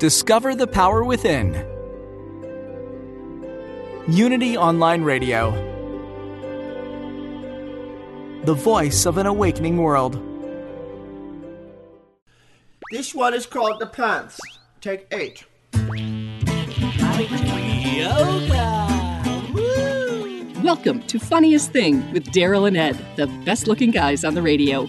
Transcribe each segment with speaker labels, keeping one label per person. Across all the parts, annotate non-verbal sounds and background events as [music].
Speaker 1: Discover the power within. Unity Online Radio. The voice of an awakening world.
Speaker 2: This one is called The Plants. Take eight.
Speaker 3: Welcome to Funniest Thing with Daryl and Ed, the best looking guys on the radio.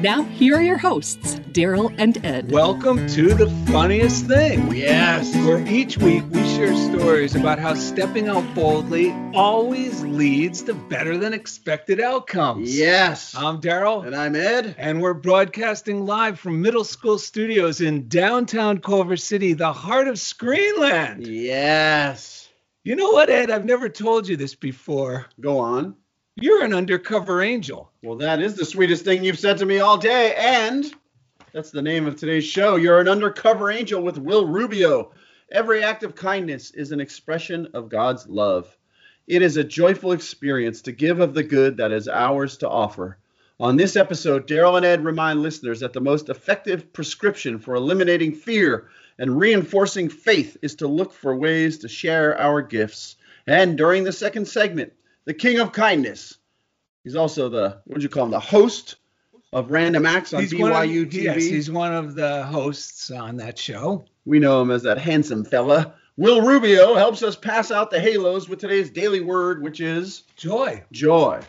Speaker 3: Now, here are your hosts, Daryl and Ed.
Speaker 4: Welcome to the funniest thing.
Speaker 2: Yes.
Speaker 4: Where each week we share stories about how stepping out boldly always leads to better than expected outcomes.
Speaker 2: Yes.
Speaker 4: I'm Daryl.
Speaker 2: And I'm Ed.
Speaker 4: And we're broadcasting live from middle school studios in downtown Culver City, the heart of Screenland.
Speaker 2: Yes.
Speaker 4: You know what, Ed? I've never told you this before.
Speaker 2: Go on.
Speaker 4: You're an undercover angel.
Speaker 2: Well, that is the sweetest thing you've said to me all day. And that's the name of today's show. You're an undercover angel with Will Rubio. Every act of kindness is an expression of God's love. It is a joyful experience to give of the good that is ours to offer. On this episode, Daryl and Ed remind listeners that the most effective prescription for eliminating fear and reinforcing faith is to look for ways to share our gifts. And during the second segment, the King of Kindness, he's also the, what do you call him, the host of Random Acts on
Speaker 4: He's
Speaker 2: BYU
Speaker 4: of,
Speaker 2: TV.
Speaker 4: Yes, he's one of the hosts on that show.
Speaker 2: We know him as that handsome fella. Will Rubio helps us pass out the halos with today's daily word, which is
Speaker 4: Joy.
Speaker 2: joy.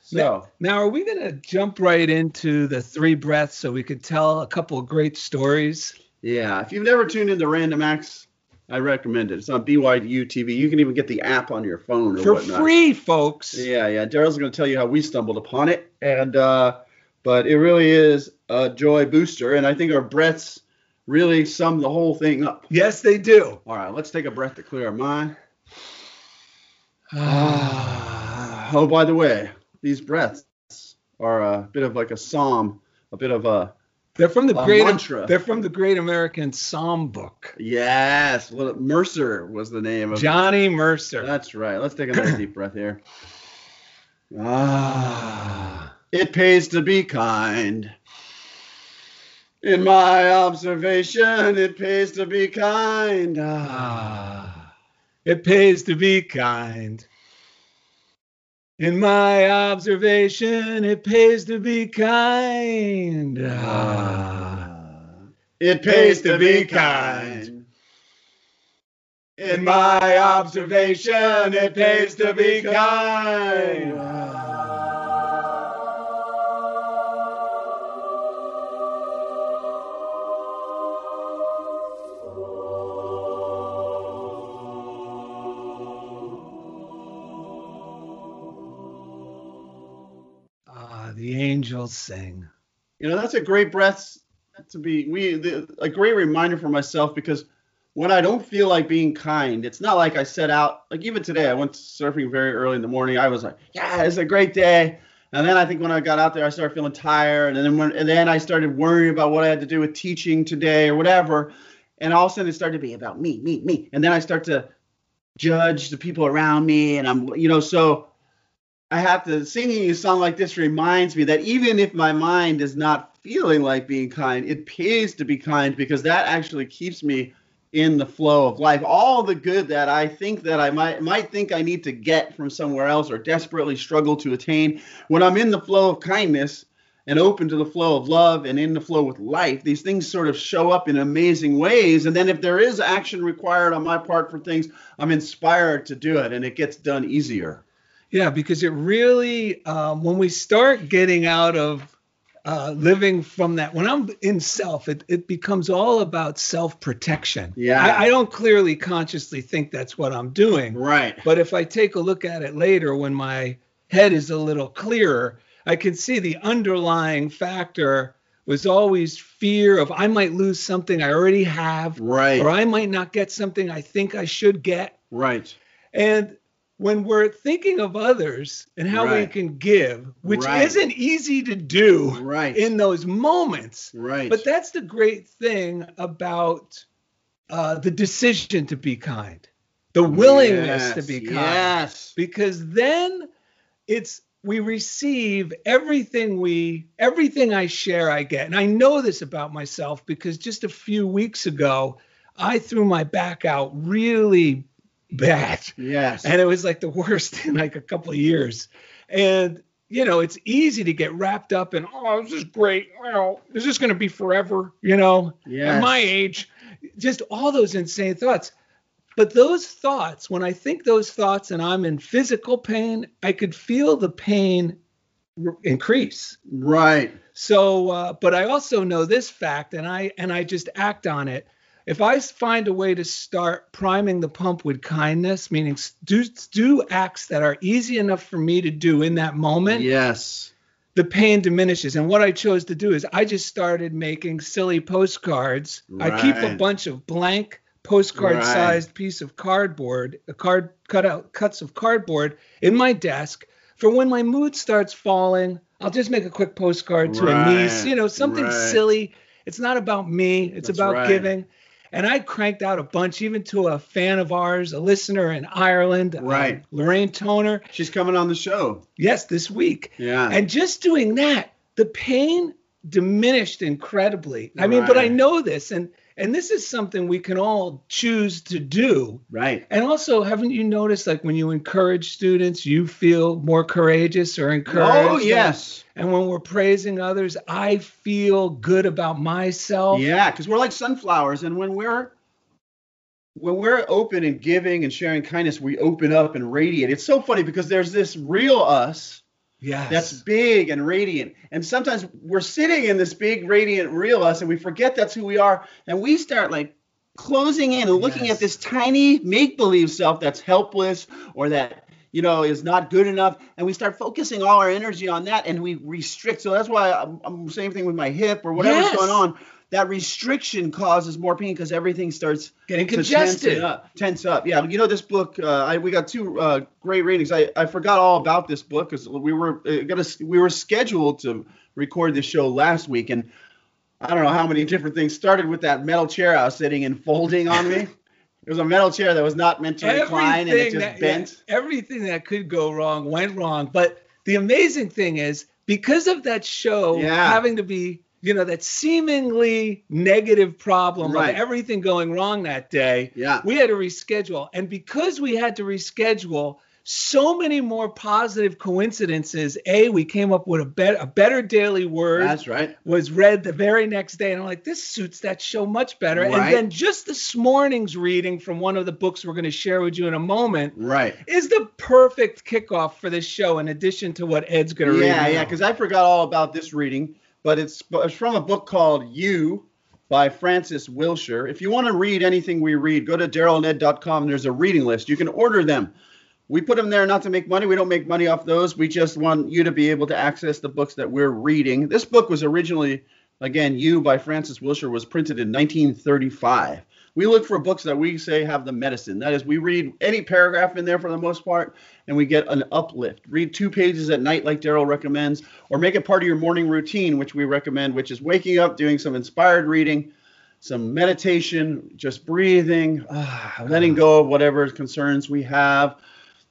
Speaker 2: So,
Speaker 4: Now, now, are we going to jump right into the three breaths so we could tell a couple of great stories?
Speaker 2: yeah, if you've never tuned into Random Acts, I recommend it. It's on BYU TV. You can even get the app on your phone or
Speaker 4: For
Speaker 2: whatnot.
Speaker 4: free, folks.
Speaker 2: Yeah, yeah. Daryl's going to tell you how we stumbled upon it, and uh, but it really is a joy booster, and I think our breaths really sum the whole thing up.
Speaker 4: Yes, they do.
Speaker 2: All right, let's take a breath to clear our mind. [sighs] Oh, by the way, these breaths are a bit of like a psalm, a bit of a
Speaker 4: They're from the
Speaker 2: A
Speaker 4: great
Speaker 2: mantra.
Speaker 4: They're from the Great American Psalm Book.
Speaker 2: yes. Well, Mercer was the name of.
Speaker 4: Johnny Mercer.
Speaker 2: That's right. Let's take another deep breath here. [clears throat] Ah, it pays to be kind. In my observation, it pays to be kind. Ah,
Speaker 4: it pays to be kind. In my observation, it pays to be kind. Ah,
Speaker 2: It pays to be kind. In my observation, it pays to be kind.
Speaker 4: ah, angels sing.
Speaker 2: You know, that's a great breath to be we the, a great reminder for myself because when I don't feel like being kind, it's not like I set out like even today I went surfing very early in the morning. I was like, yeah, it's a great day. And then I think when I got out there, I started feeling tired, and then when and then I started worrying about what I had to do with teaching today or whatever. And all of a sudden, it started to be about me, me, me. And then I start to judge the people around me, and I'm, you know, so I have to singing a song like this reminds me that even if my mind is not feeling like being kind, it pays to be kind because that actually keeps me in the flow of life. All the good that I think that I might might think I need to get from somewhere else or desperately struggle to attain, when I'm in the flow of kindness and open to the flow of love and in the flow with life, these things sort of show up in amazing ways. And then if there is action required on my part for things, I'm inspired to do it and it gets done easier.
Speaker 4: Yeah, because it really, um, when we start getting out of uh, living from that, when I'm in self, it, it becomes all about self protection.
Speaker 2: Yeah.
Speaker 4: I, I don't clearly consciously think that's what I'm doing.
Speaker 2: Right.
Speaker 4: But if I take a look at it later when my head is a little clearer, I can see the underlying factor was always fear of I might lose something I already have,
Speaker 2: Right.
Speaker 4: or I might not get something I think I should get.
Speaker 2: Right.
Speaker 4: And when we're thinking of others and how we can give, which
Speaker 2: Right.
Speaker 4: isn't easy to do
Speaker 2: Right.
Speaker 4: in those moments,
Speaker 2: Right.
Speaker 4: but that's the great thing about uh, the decision to be kind, the willingness to be kind
Speaker 2: Yes.
Speaker 4: because then it's we receive everything we everything I share I get. And I know this about myself because just a few weeks ago I threw my back out really bad.
Speaker 2: Yes.
Speaker 4: And it was like the worst in like a couple of years. And you know, it's easy to get wrapped up in, oh, this is great. Know, is this going to be forever? You know,
Speaker 2: Yes.
Speaker 4: at my age, just all those insane thoughts. But those thoughts, when I think those thoughts and I'm in physical pain, I could feel the pain r- increase.
Speaker 2: right.
Speaker 4: So, uh, but I also know this fact, and I and I just act on it. If I find a way to start priming the pump with kindness, meaning do do acts that are easy enough for me to do in that moment,
Speaker 2: Yes.
Speaker 4: the pain diminishes. And what I chose to do is I just started making silly postcards. I keep a bunch of blank postcard-sized piece of cardboard, a card cut out cuts of cardboard in my desk for when my mood starts falling. I'll just make a quick postcard to a niece, you know, something
Speaker 2: right.
Speaker 4: silly. It's not about me. It's
Speaker 2: That's
Speaker 4: about
Speaker 2: right.
Speaker 4: giving. And I cranked out a bunch, even to a fan of ours, a listener in Ireland, uh,
Speaker 2: Right.
Speaker 4: Lorraine Toner.
Speaker 2: She's coming on the show.
Speaker 4: Yes, this week.
Speaker 2: Yeah.
Speaker 4: And just doing that, the pain diminished incredibly. I mean, but I know this, and and this is something we can all choose to do.
Speaker 2: right.
Speaker 4: And also, haven't you noticed, like when you encourage students, you feel more courageous or encouraged?
Speaker 2: Oh yes.
Speaker 4: And when we're praising others, I feel good about myself.
Speaker 2: Yeah, because we're like sunflowers, and when we're when we're open and giving and sharing kindness, we open up and radiate. It's so funny because there's this real us
Speaker 4: Yes.
Speaker 2: that's big and radiant, and sometimes we're sitting in this big radiant real us, and we forget that's who we are, and we start like closing in and looking
Speaker 4: Yes.
Speaker 2: at this tiny make believe self that's helpless or that you know is not good enough and we start focusing all our energy on that and we restrict so that's why i'm, I'm same thing with my hip or whatever's
Speaker 4: Yes.
Speaker 2: going on that restriction causes more pain because everything starts
Speaker 4: Getting
Speaker 2: to tense
Speaker 4: congested.
Speaker 2: up, tense up. Yeah, you know this book. Uh, I, we got two uh, great ratings. I, I forgot all about this book because we were uh, got a, we were scheduled to record this show last week, and I don't know how many different things started with that metal chair I was sitting and folding on me. [laughs] It was a metal chair that was not meant to recline, and it just
Speaker 4: that,
Speaker 2: bent.
Speaker 4: yeah, everything that could go wrong went wrong. But the amazing thing is, because of that show
Speaker 2: Yeah.
Speaker 4: having to be, you know, that seemingly negative problem
Speaker 2: Right.
Speaker 4: of everything going wrong that day,
Speaker 2: Yeah.
Speaker 4: we had to reschedule. And because we had to reschedule, so many more positive coincidences. A, we came up with a, bet- a better daily word
Speaker 2: That's right.
Speaker 4: was read the very next day and i'm like this suits that show much better
Speaker 2: Right.
Speaker 4: and then just this morning's reading from one of the books we're going to share with you in a moment
Speaker 2: Right.
Speaker 4: is the perfect kickoff for this show in addition to what ed's going to read
Speaker 2: Yeah, yeah, because I forgot all about this reading, but it's, it's from a book called You by Frances Wilshire. If you want to read anything we read, go to darylanded.com. There's a reading list. You can order them. We put them there not to make money. We don't make money off those. We just want you to be able to access the books that we're reading. This book was originally, again, You by Frances Wilshire was printed in 1935. We look for books that we say have the medicine. That is, we read any paragraph in there for the most part, and we get an uplift. Read two pages at night, like Daryl recommends, or make it part of your morning routine, which we recommend, which is waking up, doing some inspired reading, some meditation, just breathing, ah, letting go of whatever concerns we have.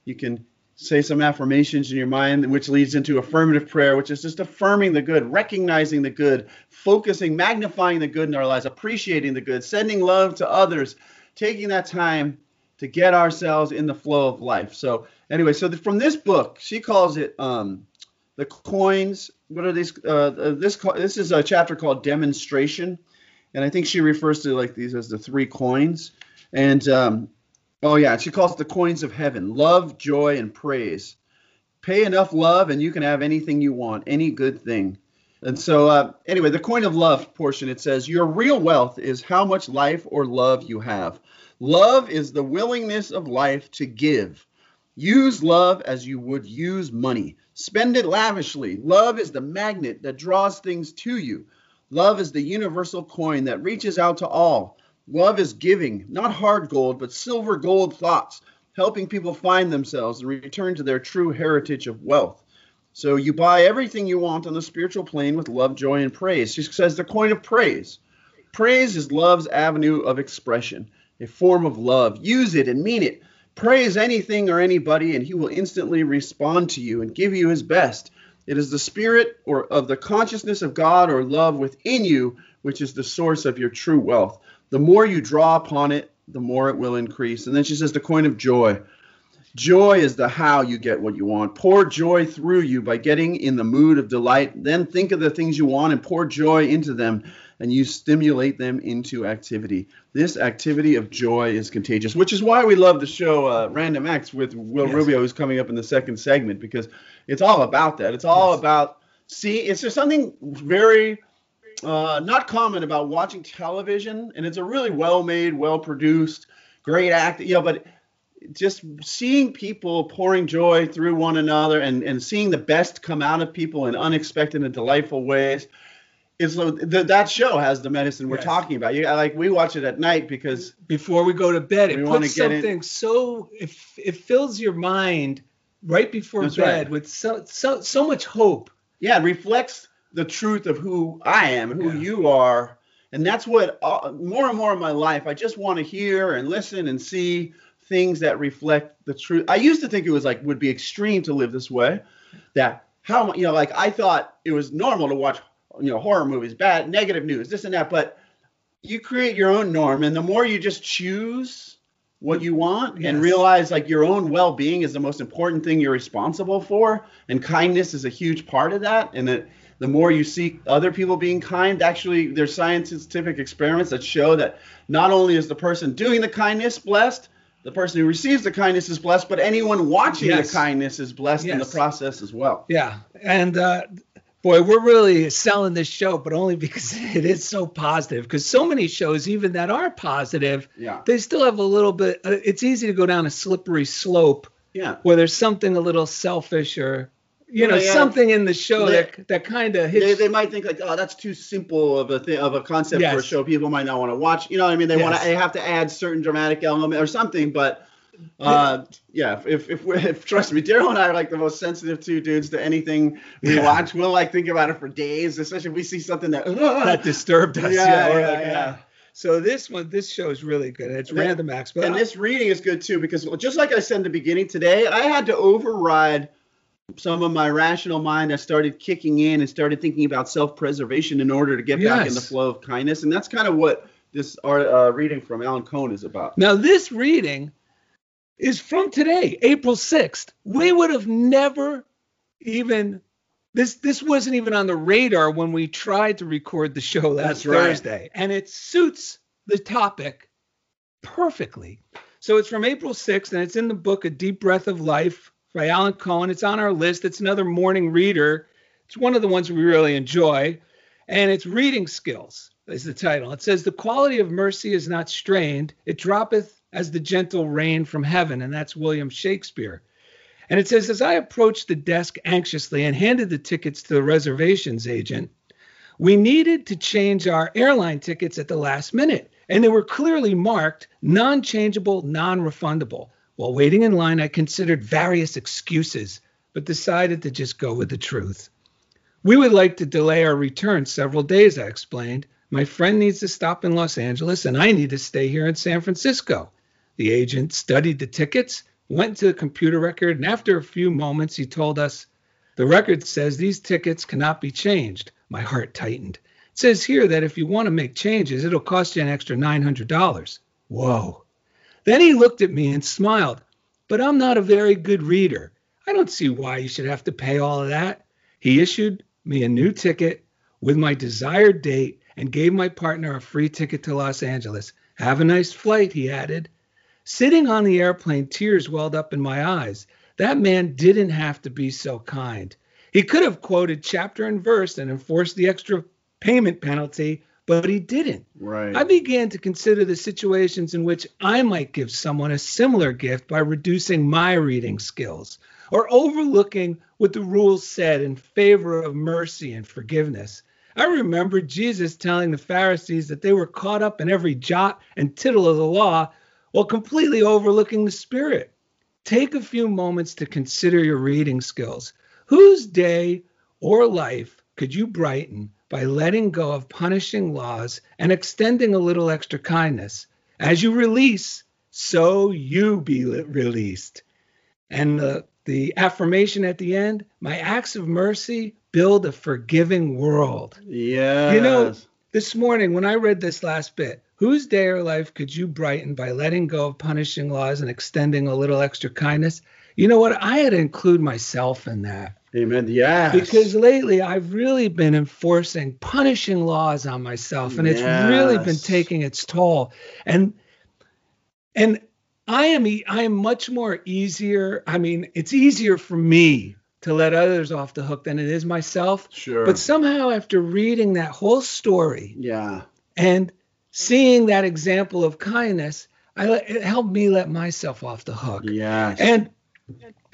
Speaker 2: You can say some affirmations in your mind, which leads into affirmative prayer, which is just affirming the good, recognizing the good, focusing, magnifying the good in our lives, appreciating the good, sending love to others, taking that time to get ourselves in the flow of life. So, anyway, so the, from this book, she calls it um, the coins. What are these? Uh, uh this this is a chapter called demonstration, and I think she refers to like these as the three coins. And um, oh yeah, she calls it the coins of heaven: love, joy, and praise. Pay enough love, and you can have anything you want, any good thing. And so, uh, anyway, the coin of love portion it says, Your real wealth is how much life or love you have. Love is the willingness of life to give. Use love as you would use money. Spend it lavishly. Love is the magnet that draws things to you. Love is the universal coin that reaches out to all. Love is giving, not hard gold, but silver gold thoughts, helping people find themselves and return to their true heritage of wealth. So you buy everything you want on the spiritual plane with love, joy, and praise. She says the coin of praise. Praise is love's avenue of expression, a form of love. Use it and mean it. Praise anything or anybody, and he will instantly respond to you and give you his best. It is the spirit or of the consciousness of God or love within you, which is the source of your true wealth. The more you draw upon it, the more it will increase. And then she says the coin of joy. Joy is the how you get what you want. Pour joy through you by getting in the mood of delight. Then think of the things you want and pour joy into them, and you stimulate them into activity. This activity of joy is contagious, which is why we love the show uh, Random Acts with Will yes. Rubio, who's coming up in the second segment, because it's all about that. It's all yes. about see. It's just something very uh, not common about watching television, and it's a really well made, well produced, great act. You know, but just seeing people pouring joy through one another and, and seeing the best come out of people in unexpected and delightful ways is that show has the medicine we're yes. talking about. You like we watch it at night because
Speaker 4: before we go to bed, it puts something in. so it, it fills your mind right before That's bed right. with so, so so much hope.
Speaker 2: Yeah, it reflects the truth of who I am, and who yeah. you are, and that's what uh, more and more in my life. I just want to hear and listen and see things that reflect the truth. I used to think it was like would be extreme to live this way. That how you know, like I thought it was normal to watch you know horror movies, bad negative news, this and that. But you create your own norm, and the more you just choose what you want yes. and realize like your own well-being is the most important thing you're responsible for, and kindness is a huge part of that, and that the more you see other people being kind actually there's scientific experiments that show that not only is the person doing the kindness blessed the person who receives the kindness is blessed, but anyone watching yes. the kindness is blessed yes. in the process as well.
Speaker 4: Yeah. And uh, boy, we're really selling this show, but only [laughs] because it is so positive. Because so many shows, even that are positive,
Speaker 2: yeah.
Speaker 4: they still have a little bit, uh, it's easy to go down a slippery slope
Speaker 2: yeah.
Speaker 4: where there's something a little selfish or you know, yeah, something in the show they, that that kind of hits.
Speaker 2: They, they might think like, oh, that's too simple of a thing of a concept yes. for a show. People might not want to watch. You know, what I mean, they yes. want to. They have to add certain dramatic element or something. But uh, yeah, if if, if, [laughs] if trust me, Daryl and I are like the most sensitive two dudes to anything we yeah. watch. We'll like think about it for days, especially if we see something that
Speaker 4: that disturbed us. Yeah, yeah, yeah. yeah. So this one, this show is really good. It's and, random acts,
Speaker 2: but and this reading is good too because just like I said in the beginning today, I had to override some of my rational mind I started kicking in and started thinking about self-preservation in order to get yes. back in the flow of kindness, and that's kind of what this uh, reading from Alan Cohen is about.
Speaker 4: Now, this reading is from today, April 6th. We would have never even this this wasn't even on the radar when we tried to record the show last Thursday, right. and it suits the topic perfectly. So it's from April 6th, and it's in the book A Deep Breath of Life by Alan Cohen. It's on our list. It's another morning reader. It's one of the ones we really enjoy. And it's Reading Skills is the title. It says, The quality of mercy is not strained, it droppeth as the gentle rain from heaven. And that's William Shakespeare. And it says, As I approached the desk anxiously and handed the tickets to the reservations agent, we needed to change our airline tickets at the last minute. And they were clearly marked non changeable, non refundable. While waiting in line, I considered various excuses, but decided to just go with the truth. We would like to delay our return several days, I explained. My friend needs to stop in Los Angeles, and I need to stay here in San Francisco. The agent studied the tickets, went to the computer record, and after a few moments, he told us, The record says these tickets cannot be changed. My heart tightened. It says here that if you want to make changes, it'll cost you an extra $900. Whoa. Then he looked at me and smiled. But I'm not a very good reader. I don't see why you should have to pay all of that. He issued me a new ticket with my desired date and gave my partner a free ticket to Los Angeles. Have a nice flight, he added. Sitting on the airplane, tears welled up in my eyes. That man didn't have to be so kind. He could have quoted chapter and verse and enforced the extra payment penalty, but he didn't.
Speaker 2: Right.
Speaker 4: I began to consider the situations in which I might give someone a similar gift by reducing my reading skills or overlooking what the rules said in favor of mercy and forgiveness. I remember Jesus telling the Pharisees that they were caught up in every jot and tittle of the law while completely overlooking the Spirit. Take a few moments to consider your reading skills. Whose day or life could you brighten by letting go of punishing laws and extending a little extra kindness? As you release, so you be released. And the, the affirmation at the end my acts of mercy build a forgiving world.
Speaker 2: Yeah.
Speaker 4: You know, this morning when I read this last bit, whose day or life could you brighten by letting go of punishing laws and extending a little extra kindness? You know what? I had to include myself in that.
Speaker 2: Amen. Yes.
Speaker 4: Because lately I've really been enforcing punishing laws on myself and it's really been taking its toll. And and I am I am much more easier. I mean, it's easier for me to let others off the hook than it is myself.
Speaker 2: Sure.
Speaker 4: But somehow after reading that whole story
Speaker 2: yeah.
Speaker 4: and seeing that example of kindness, I let, it helped me let myself off the hook.
Speaker 2: Yes.
Speaker 4: And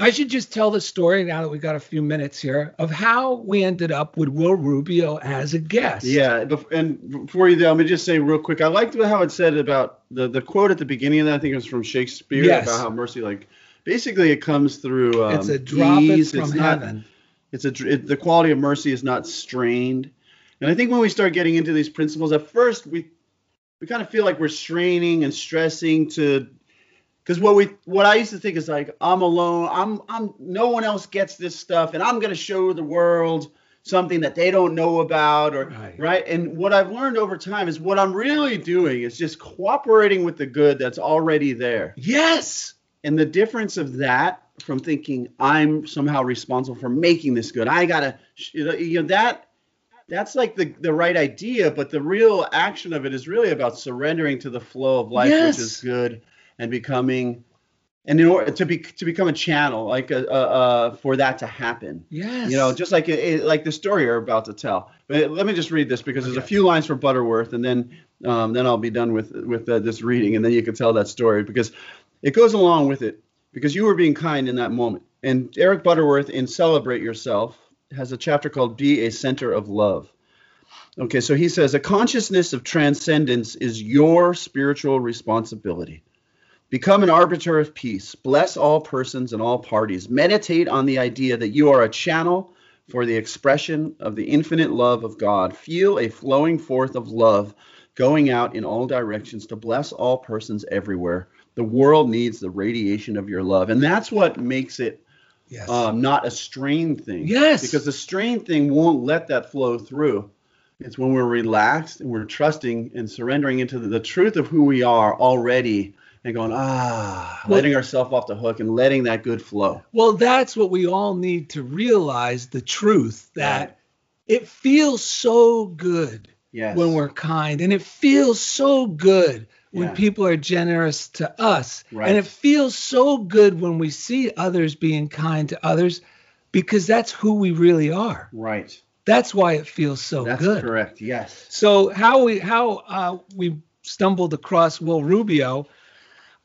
Speaker 4: I should just tell the story now that we got a few minutes here of how we ended up with Will Rubio as a guest.
Speaker 2: Yeah, and before you do, let me just say real quick. I liked how it said about the the quote at the beginning of that. I think it was from Shakespeare
Speaker 4: Yes.
Speaker 2: about how mercy, like, basically, it comes through. Um,
Speaker 4: it's a drop
Speaker 2: ease.
Speaker 4: from
Speaker 2: It's not-
Speaker 4: heaven.
Speaker 2: it's a it, the quality of mercy is not strained, and I think when we start getting into these principles, at first we we kind of feel like we're straining and stressing to because what we what I used to think is like I'm alone. I'm I'm no one else gets this stuff, and I'm gonna show the world something that they don't know about or
Speaker 4: Right.
Speaker 2: right and what i've learned over time is what i'm really doing is just cooperating with the good that's already there
Speaker 4: Yes.
Speaker 2: and the difference of that from thinking i'm somehow responsible for making this good i gotta you know, that that's like the the right idea but the real action of it is really about surrendering to the flow of life
Speaker 4: Yes.
Speaker 2: which is good and becoming and in order to be to become a channel like a, a, a for that to happen
Speaker 4: Yes.
Speaker 2: you know, just like it, like the story you're about to tell. But let me just read this because there's a few lines from Butterworth, and then um, then I'll be done with with uh, this reading, and then you can tell that story because it goes along with it. Because you were being kind in that moment. And Eric Butterworth in Celebrate Yourself has a chapter called Be a Center of Love. Okay, so he says a consciousness of transcendence is your spiritual responsibility. Become an arbiter of peace. Bless all persons and all parties. Meditate on the idea that you are a channel for the expression of the infinite love of God. Feel a flowing forth of love going out in all directions to bless all persons everywhere. The world needs the radiation of your love. And that's what makes it
Speaker 4: yes.
Speaker 2: um, not a strained thing.
Speaker 4: Yes.
Speaker 2: Because the strained thing won't let that flow through. It's when we're relaxed and we're trusting and surrendering into the, the truth of who we are already and going, ah,
Speaker 4: Well-
Speaker 2: letting ourselves off the hook and letting that good flow.
Speaker 4: Well, that's what we all need to realize the truth that it feels so good
Speaker 2: Yes.
Speaker 4: when we're kind and it feels so good when
Speaker 2: Yeah.
Speaker 4: people are generous to us
Speaker 2: Right.
Speaker 4: and it feels so good when we see others being kind to others because that's who we really are
Speaker 2: right.
Speaker 4: that's why it feels so
Speaker 2: That's
Speaker 4: good
Speaker 2: correct. Yes.
Speaker 4: so how we how uh, we stumbled across Will Rubio,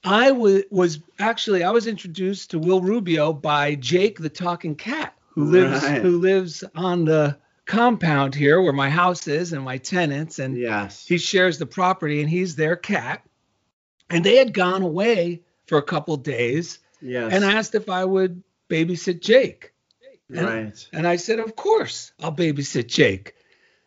Speaker 4: I was actually I was introduced to Will Rubio by Jake the talking cat who lives
Speaker 2: Right.
Speaker 4: who lives on the compound here where my house is and my tenants and
Speaker 2: Yes.
Speaker 4: he shares the property and he's their cat. And they had gone away for a couple days
Speaker 2: yes.
Speaker 4: and asked if I would babysit Jake. and-
Speaker 2: right.
Speaker 4: And I said, Of course, I'll babysit Jake.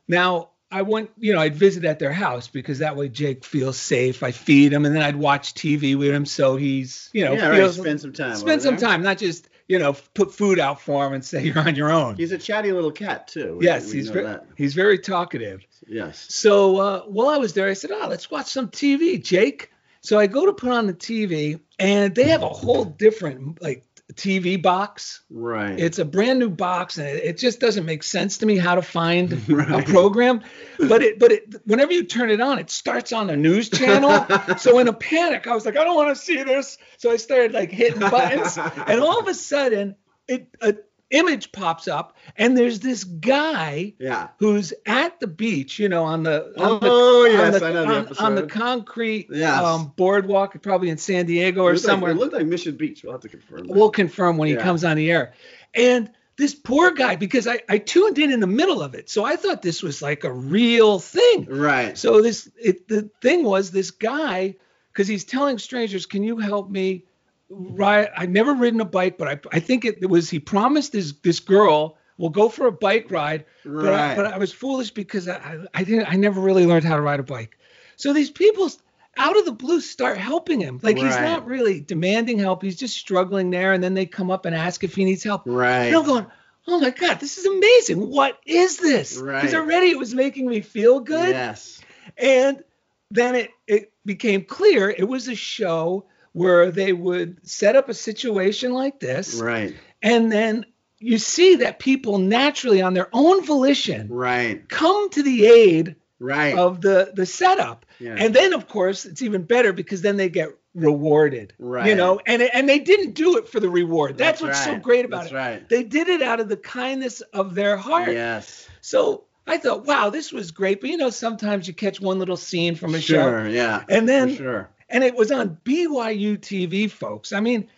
Speaker 4: Now, I went, you know, I'd visit at their house because that way Jake feels safe. I feed him and then I'd watch TV with him so he's, you know,
Speaker 2: yeah, right. Spend some time.
Speaker 4: spend some
Speaker 2: there.
Speaker 4: time, not just, you know, put food out for him and say [laughs] you're on your own.
Speaker 2: He's a chatty little cat too. We-
Speaker 4: yes,
Speaker 2: we
Speaker 4: he's very,
Speaker 2: that.
Speaker 4: he's very talkative.
Speaker 2: Yes.
Speaker 4: So uh, while I was there, I said, "Oh, let's watch some TV, Jake." So I go to put on the TV, and they have a whole different like TV box.
Speaker 2: Right.
Speaker 4: It's a brand new box, and it, it just doesn't make sense to me how to find [laughs] a program. But it, but it, whenever you turn it on, it starts on a news channel. [laughs] so in a panic, I was like, I don't want to see this. So I started like hitting buttons, [laughs] and all of a sudden, it a image pops up, and there's this guy
Speaker 2: yeah.
Speaker 4: who's at the beach, you know, on the on the,
Speaker 2: Oh,
Speaker 4: on the,
Speaker 2: I know the
Speaker 4: on, on the concrete
Speaker 2: Yes.
Speaker 4: um, boardwalk, probably in San Diego or
Speaker 2: It looked like-
Speaker 4: somewhere.
Speaker 2: it looked like Mission Beach. We'll have to confirm. that.
Speaker 4: We'll confirm when he
Speaker 2: Yeah.
Speaker 4: comes on the air. And this poor guy, because I, I tuned in in the middle of it, so I thought this was like a real thing.
Speaker 2: right.
Speaker 4: So this it, the thing was this guy, because he's telling strangers, "Can you help me ride?" I've never ridden a bike, but I, I think it, was he promised this this girl we'll go for a bike ride, but I, but I was foolish because I, I didn't I never really learned how to ride a bike. So these people out of the blue start helping him. Like he's not really demanding help. He's just struggling there, and then they come up and ask if he needs help.
Speaker 2: Right.
Speaker 4: And I'm going, oh my god, this is amazing. What is this? Because
Speaker 2: Right.
Speaker 4: already it was making me feel good.
Speaker 2: Yes.
Speaker 4: And then it, it became clear it was a show where they would set up a situation like this.
Speaker 2: Right.
Speaker 4: And then you see that people naturally, on their own volition,
Speaker 2: Right.
Speaker 4: come to the aid
Speaker 2: Right.
Speaker 4: of the, the setup.
Speaker 2: Yeah.
Speaker 4: And then, of course, it's even better because then they get rewarded.
Speaker 2: right You
Speaker 4: know, and, and they didn't do it for the reward. That's,
Speaker 2: That's
Speaker 4: what's so great about it.
Speaker 2: That's
Speaker 4: it.
Speaker 2: right.
Speaker 4: They did it out of the kindness of their heart.
Speaker 2: Yes.
Speaker 4: So I thought, wow, this was great. But you know, sometimes you catch one little scene from a
Speaker 2: Sure.
Speaker 4: show,
Speaker 2: Yeah.
Speaker 4: and then
Speaker 2: sure.
Speaker 4: And it was on BYU TV, folks. I mean,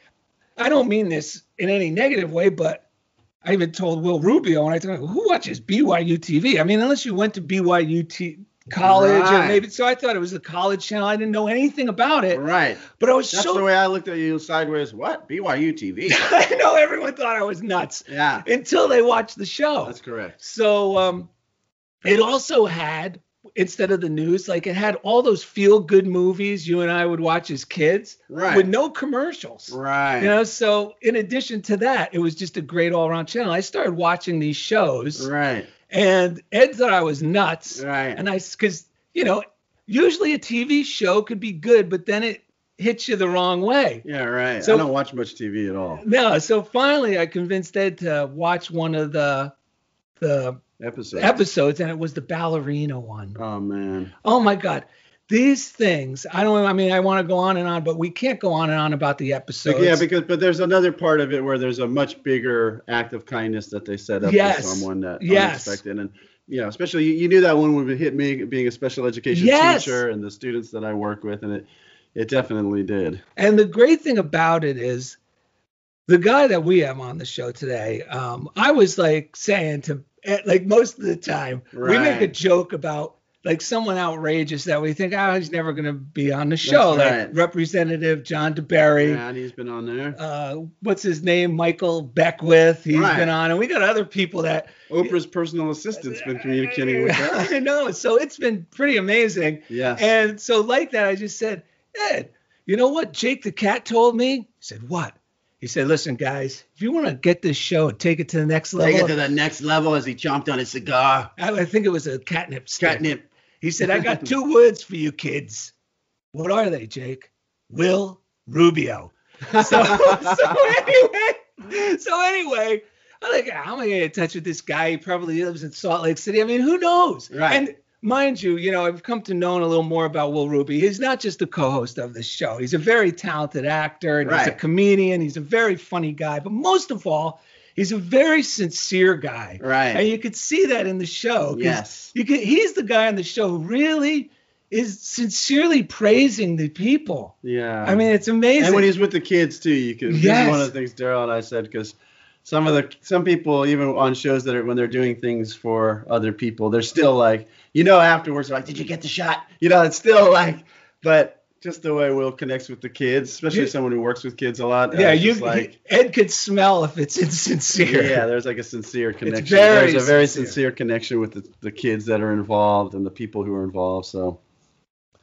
Speaker 4: I don't mean this in any negative way, but I even told Will Rubio and I him, who watches BYU TV? I mean, unless you went to BYU t- college or maybe so I thought it was a college channel. I didn't know anything about it.
Speaker 2: Right.
Speaker 4: But I was
Speaker 2: That's
Speaker 4: so
Speaker 2: the way I looked at you sideways. What? BYU TV. [laughs]
Speaker 4: I know everyone thought I was nuts
Speaker 2: yeah.
Speaker 4: until they watched the show.
Speaker 2: That's correct.
Speaker 4: So um, it also had instead of the news, like it had all those feel good movies you and I would watch as kids
Speaker 2: Right.
Speaker 4: with no commercials.
Speaker 2: Right.
Speaker 4: You know, so in addition to that, it was just a great all around channel. I started watching these shows,
Speaker 2: Right.
Speaker 4: and Ed thought I was nuts.
Speaker 2: Right.
Speaker 4: And I, because, you know, usually a TV show could be good, but then it hits you the wrong way.
Speaker 2: Yeah. Right.
Speaker 4: So-
Speaker 2: I don't watch much TV at all.
Speaker 4: No, so finally I convinced Ed to watch one of the the
Speaker 2: Episode.
Speaker 4: episodes, and it was the ballerina one.
Speaker 2: Oh man.
Speaker 4: Oh my God. These things, I don't I mean, I want to go on and on, but we can't go on and on about the episodes.
Speaker 2: yeah, because but there's another part of it where there's a much bigger act of kindness that they set up
Speaker 4: Yes.
Speaker 2: for someone that
Speaker 4: Yes.
Speaker 2: unexpected and you know, especially you, you knew that one would hit me being a special education
Speaker 4: Yes.
Speaker 2: teacher and the students that I work with, and it it definitely did.
Speaker 4: And the great thing about it is the guy that we have on the show today, um, I was like saying to, eh, like most of the time, we make a joke about like someone outrageous that we think, oh, he's never going to be on the show.
Speaker 2: That's
Speaker 4: like
Speaker 2: right.
Speaker 4: Representative John DeBerry.
Speaker 2: Yeah, and he's been on there.
Speaker 4: Uh, what's his name? Michael Beckwith. He's
Speaker 2: Right.
Speaker 4: been on, and we got other people that
Speaker 2: Oprah's personal assistant's been communicating with us. [laughs]
Speaker 4: I know. So it's been pretty amazing.
Speaker 2: Yes.
Speaker 4: And so, like that, I just said, Ed, you know what Jake the cat told me? He said, What? He said, Listen, guys, if you want to get this show and take it to the next level,
Speaker 2: Take it to the next level as he chomped on his cigar.
Speaker 4: I, I think it was a catnip stick.
Speaker 2: Catnip.
Speaker 4: He said, I got two words for you kids. What are they, Jake? Will Rubio. [laughs] So, so anyway, so anyway, I'm like, how am I gonna get in touch with this guy? He probably lives in Salt Lake City. I mean, who knows?
Speaker 2: Right.
Speaker 4: And mind you, you know, I've come to know a little more about Will Rubio. He's not just the co-host of this show. He's a very talented actor and he's a comedian. He's a very funny guy. But most of all, he's a very sincere guy.
Speaker 2: Right.
Speaker 4: And you could see that in the show.
Speaker 2: Yes.
Speaker 4: You can, he's the guy on the show who really is sincerely praising the people.
Speaker 2: Yeah.
Speaker 4: I mean, it's amazing.
Speaker 2: and when he's with the kids too, you can. This
Speaker 4: Yes.
Speaker 2: is one of the things Daryl and I said because some of the some people even on shows that are when they're doing things for other people, they're still like, you know, afterwards like, did you get the shot? You know, it's still like, but just the way Will connects with the kids, especially
Speaker 4: You-
Speaker 2: someone who works with kids a lot.
Speaker 4: yeah,
Speaker 2: it's
Speaker 4: you
Speaker 2: like.
Speaker 4: Ed could smell if it's insincere.
Speaker 2: Yeah, there's like a sincere connection.
Speaker 4: very
Speaker 2: there's a very
Speaker 4: sincere.
Speaker 2: sincere connection with the, the kids that are involved and the people who are involved. So,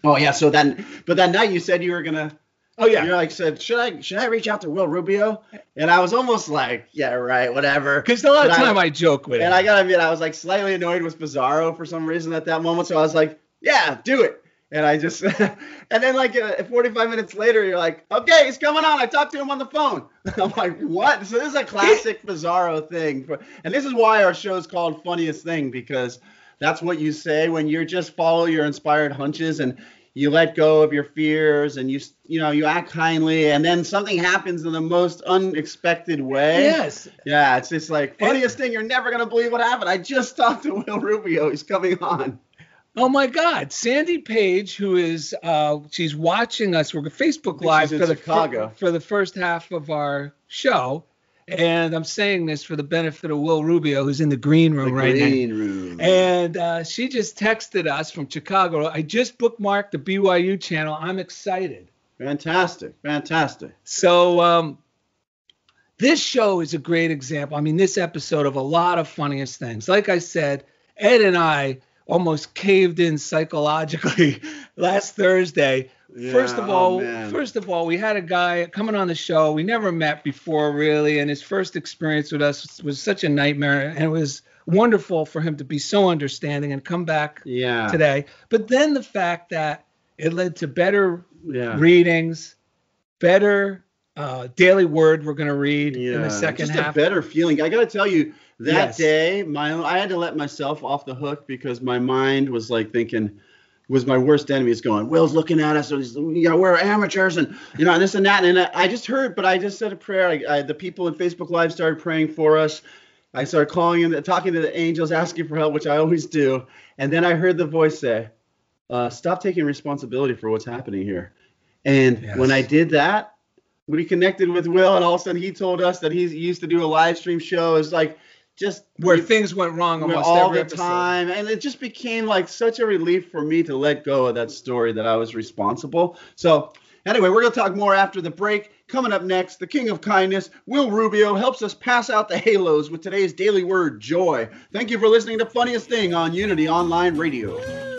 Speaker 2: oh yeah. So then, but that night you said you were gonna
Speaker 4: Oh yeah.
Speaker 2: You're like said, should I should I reach out to Will Rubio? And I was almost like, yeah, right, whatever.
Speaker 4: Because a lot of
Speaker 2: But I-
Speaker 4: time I, joke with it.
Speaker 2: And
Speaker 4: him.
Speaker 2: I gotta admit, I was like slightly annoyed with Bizarro for some reason at that moment. So I was like, yeah, do it. And I just, [laughs] and then like uh, 45 minutes later, you're like, okay, he's coming on. I talked to him on the phone. [laughs] I'm like, what? So this is a classic [laughs] Bizarro thing. For, and this is why our show is called Funniest Thing because that's what you say when you're just follow your inspired hunches and you let go of your fears and you you know you act kindly and then something happens in the most unexpected way
Speaker 4: Yes.
Speaker 2: yeah it's just like funniest thing you're never gonna believe what happened i just talked to will rubio he's coming on
Speaker 4: Oh my God, Sandy Page, who is uh, she's watching us. We're Facebook Live for the
Speaker 2: Chicago.
Speaker 4: for the first half of our show, and I'm saying this for the benefit of Will Rubio, who's in the green room
Speaker 2: the
Speaker 4: right now.
Speaker 2: green room
Speaker 4: And uh, she just texted us from Chicago. I just bookmarked the BYU channel. I'm excited.
Speaker 2: fantastic fantastic
Speaker 4: So um, this show is a great example. I mean, this episode of a lot of funniest things. Like I said, Ed and I almost caved in psychologically [laughs] last Thursday. First of
Speaker 2: oh,
Speaker 4: all,
Speaker 2: man.
Speaker 4: first of all, we had a guy coming on the show we never met before, really, and his first experience with us was, such a nightmare, and it was wonderful for him to be so understanding and come back
Speaker 2: yeah
Speaker 4: today. But then the fact that it led to better
Speaker 2: yeah
Speaker 4: readings, better uh, daily word we're going to read in the second
Speaker 2: just
Speaker 4: half.
Speaker 2: a better feeling. I got to tell you, that
Speaker 4: Yes.
Speaker 2: day, my I had to let myself off the hook because my mind was like thinking, was my worst enemy is going. Will's looking at us. and he's- You know, we're amateurs, and you know and this and that. And I, I just heard, but I just said a prayer. I, I, the people in Facebook Live started praying for us. I started calling in, talking to the angels, asking for help, which I always do. And then I heard the voice say, uh, "Stop taking responsibility for what's happening here." And
Speaker 4: Yes.
Speaker 2: when I did that, we connected with Will, and all of a sudden he told us that he used to do a live stream show. It's like just
Speaker 4: where
Speaker 2: we-
Speaker 4: things went wrong almost
Speaker 2: all
Speaker 4: every
Speaker 2: the
Speaker 4: episode.
Speaker 2: time, and it just became like such a relief for me to let go of that story that I was responsible. So anyway, we're gonna talk more after the break. Coming up next, the King of Kindness, Will Rubio, helps us pass out the halos with today's daily word, joy. Thank you for listening to Funniest Thing on Unity Online Radio.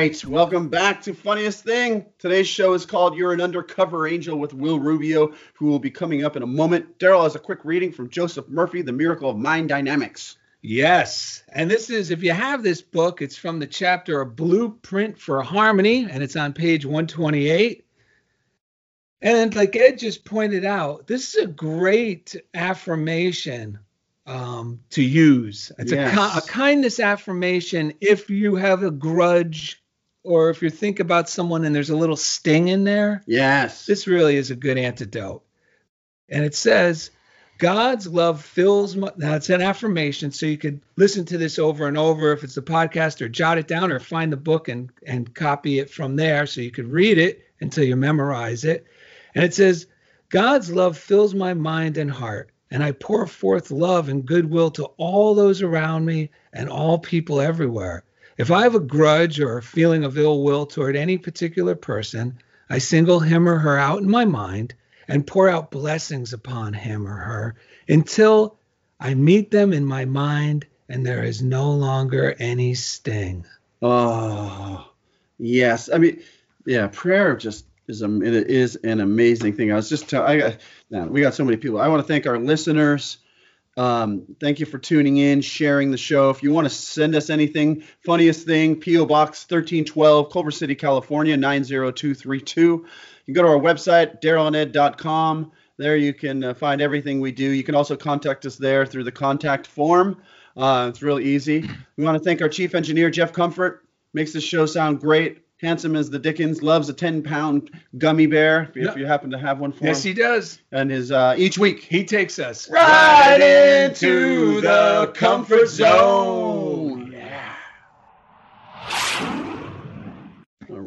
Speaker 2: Right, welcome back to Funniest Thing. Today's show is called You're an Undercover Angel with Will Rubio, who will be coming up in a moment. Daryl has a quick reading from Joseph Murphy, The Miracle of Mind Dynamics.
Speaker 4: Yes. And this is, if you have this book, it's from the chapter A Blueprint for Harmony, and it's on page 128. And like Ed just pointed out, this is a great affirmation um, to use. It's a, a kindness affirmation if you have a grudge or if you think about someone and there's a little sting in there.
Speaker 2: Yes.
Speaker 4: This really is a good antidote. And it says, God's love fills my. Now, it's an affirmation, so you could listen to this over and over if it's a podcast, or jot it down, or find the book and, and copy it from there so you could read it until you memorize it. And it says, God's love fills my mind and heart, and I pour forth love and goodwill to all those around me and all people everywhere. If I have a grudge or a feeling of ill will toward any particular person, I single him or her out in my mind and pour out blessings upon him or her until I meet them in my mind and there is no longer any sting.
Speaker 2: Oh, yes. I mean, yeah, prayer just is a it is an amazing thing. I was just tell I got we got so many people. I want to thank our listeners. Um, thank you for tuning in, sharing the show. If you want to send us anything, funniest thing, PO Box 1312, Culver City, California 90232. You can go to our website, darylanded.com. There you can uh, find everything we do. You can also contact us there through the contact form. Uh, it's really easy. We want to thank our chief engineer, Jeff Comfort. Makes this show sound great. Handsome as the Dickens, loves a 10 pound gummy bear if, you happen to have one for
Speaker 4: Yes,
Speaker 2: him.
Speaker 4: he does.
Speaker 2: and his uh, each week.
Speaker 4: He takes us
Speaker 2: Right into the comfort zone.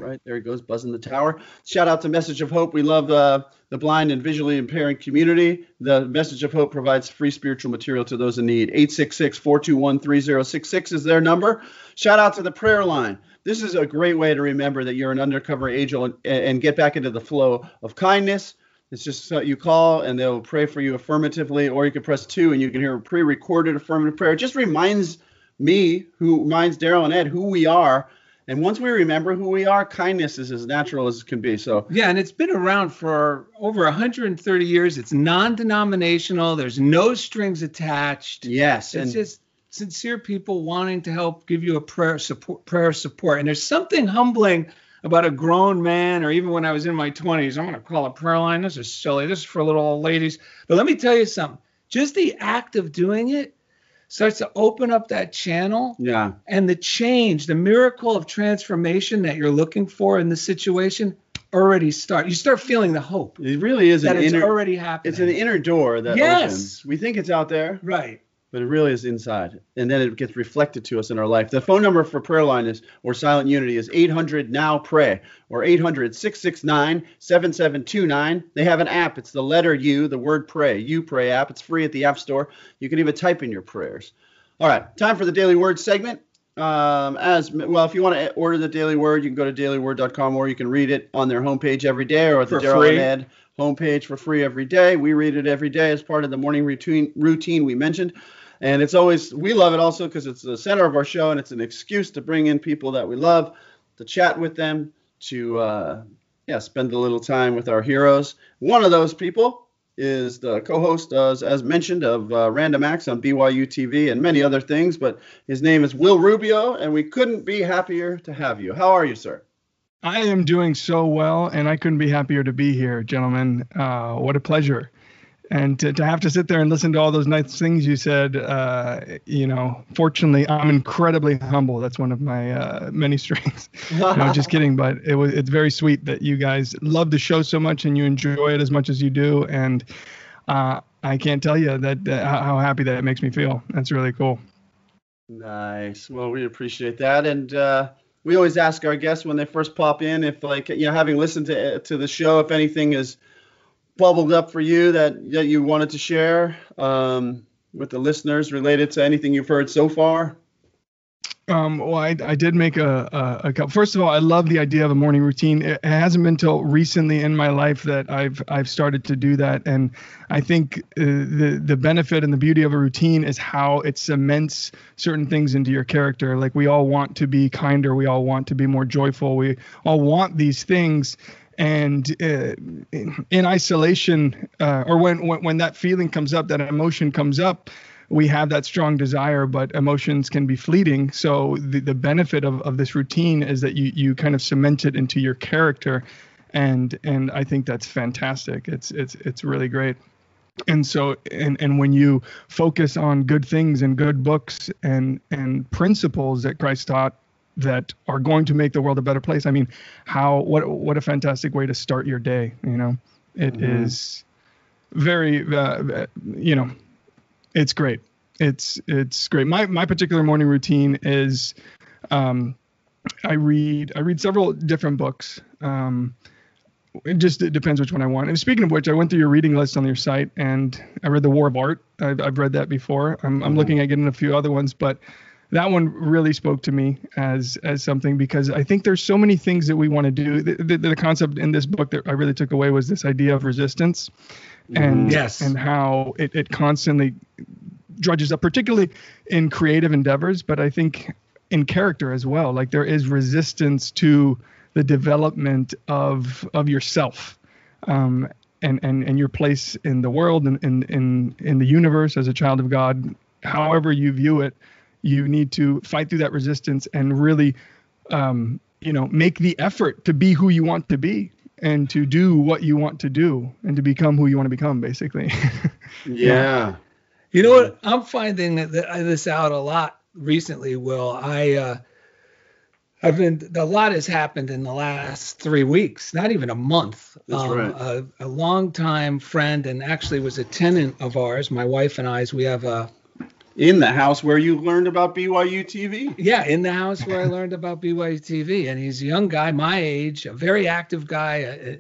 Speaker 2: Right, there he goes, buzzing the tower. Shout out to Message of Hope. We love uh, the blind and visually impaired community. The Message of Hope provides free spiritual material to those in need. 866 421 3066 is their number. Shout out to the prayer line. This is a great way to remember that you're an undercover angel and, and get back into the flow of kindness. It's just so you call and they'll pray for you affirmatively, or you can press two and you can hear a pre recorded affirmative prayer. It just reminds me, who reminds Daryl and Ed, who we are. And once we remember who we are, kindness is as natural as it can be. So,
Speaker 4: Yeah, and it's been around for over 130 years. It's non-denominational. There's no strings attached.
Speaker 2: yes.
Speaker 4: It's just sincere people wanting to help give you a prayer support prayer support. And there's something humbling about a grown man, or even when I was in my 20s, I'm gonna call a prayer line. This is silly. This is for little old ladies. But let me tell you something. Just the act of doing it starts to open up that channel
Speaker 2: yeah.
Speaker 4: and the change, the miracle of transformation that you're looking for in the situation already start. You start feeling the hope
Speaker 2: It really is
Speaker 4: that
Speaker 2: an
Speaker 4: it's
Speaker 2: inner
Speaker 4: already happening.
Speaker 2: it's an inner door that
Speaker 4: Yes.
Speaker 2: opens. We think it's out there,
Speaker 4: right.
Speaker 2: But it really is inside. And then it gets reflected to us in our life. The phone number for prayer line is or silent unity is 800 now pray or 800 669 7729. They have an app. It's the letter U, the word pray. You pray app. It's free at the App Store. You can even type in your prayers. All right, time for the daily word segment. Um, as well, if you want to order the Daily Word, you can go to dailyword.com or you can read it on their homepage every day or at the Daryl and Ed homepage for free every day. We read it every day as part of the morning routine routine we mentioned. And it's always we love it also because it's the center of our show and it's an excuse to bring in people that we love, to chat with them, to uh, yeah, spend a little time with our heroes. One of those people is the co-host, as, as mentioned, of uh, Random Acts on BYU TV and many other things. But his name is Will Rubio, and we couldn't be happier to have you. How are you, sir?
Speaker 5: I am doing so well, and I couldn't be happier to be here, gentlemen. Uh, what a pleasure. And to, to have to sit there and listen to all those nice things you said, uh, you know, fortunately, I'm incredibly humble. That's one of my uh, many [laughs] strengths. no, I'm just [laughs] kidding, but it was it's very sweet that you guys love the show so much and you enjoy it as much as you do. And uh, I can't tell you that uh, how how happy that makes me feel. That's really cool.
Speaker 2: Nice. Well, we appreciate that, and uh, we always ask our guests when they first pop in if, like, you know, having listened to to the show, if anything has bubbled up for you that that you wanted to share um, with the listeners related to anything you've heard so far.
Speaker 5: Um, well, I, I did make a, a, a couple. First of all, I love the idea of a morning routine. It hasn't been till recently in my life that I've I've started to do that, and I think uh, the the benefit and the beauty of a routine is how it cements certain things into your character. Like we all want to be kinder, we all want to be more joyful, we all want these things. And uh, in, isolation, uh, or when, when when that feeling comes up, that emotion comes up, we have that strong desire, but emotions can be fleeting. So the, the benefit of, of this routine is that you, you kind of cement it into your character. And and I think that's fantastic. It's it's it's really great. And so and and when you focus on good things and good books and and principles that Christ taught that are going to make the world a better place. I mean, how what what a fantastic way to start your day, you know. It is very uh, you know it's great. It's it's great. My my particular morning routine is um, I read I read several different books. Um, it just it depends which one I want. And speaking of which, I went through your reading list on your site and I read The War of Art. I've, I've read that before. I'm, I'm looking at getting a few other ones, but that one really spoke to me as as something because I think there's so many things that we want to do. The, the, the concept in this book that I really took away was this idea of resistance and
Speaker 4: Yes.
Speaker 5: and how it, it constantly drudges up, particularly in creative endeavors, but I think in character as well. Like there is resistance to the development of of yourself. Um, and, and, and your place in the world and in, in, in the universe as a child of God, however you view it, you need to fight through that resistance and really, um, you know, make the effort to be who you want to be and to do what you want to do and to become who you want to become, basically. [laughs]
Speaker 2: Yeah.
Speaker 4: You know what? I'm finding that, that this out a lot recently. Will I? Uh, I've been a lot has happened in the last three weeks, not even a month.
Speaker 2: That's
Speaker 4: um,
Speaker 2: right.
Speaker 4: A, a longtime friend and actually was a tenant of ours, my wife and I's. We have a
Speaker 2: In the house where you learned about BYU TV.
Speaker 4: yeah in the house where I [laughs] learned about BYU TV, and he's a young guy, my age, a very active guy. Uh,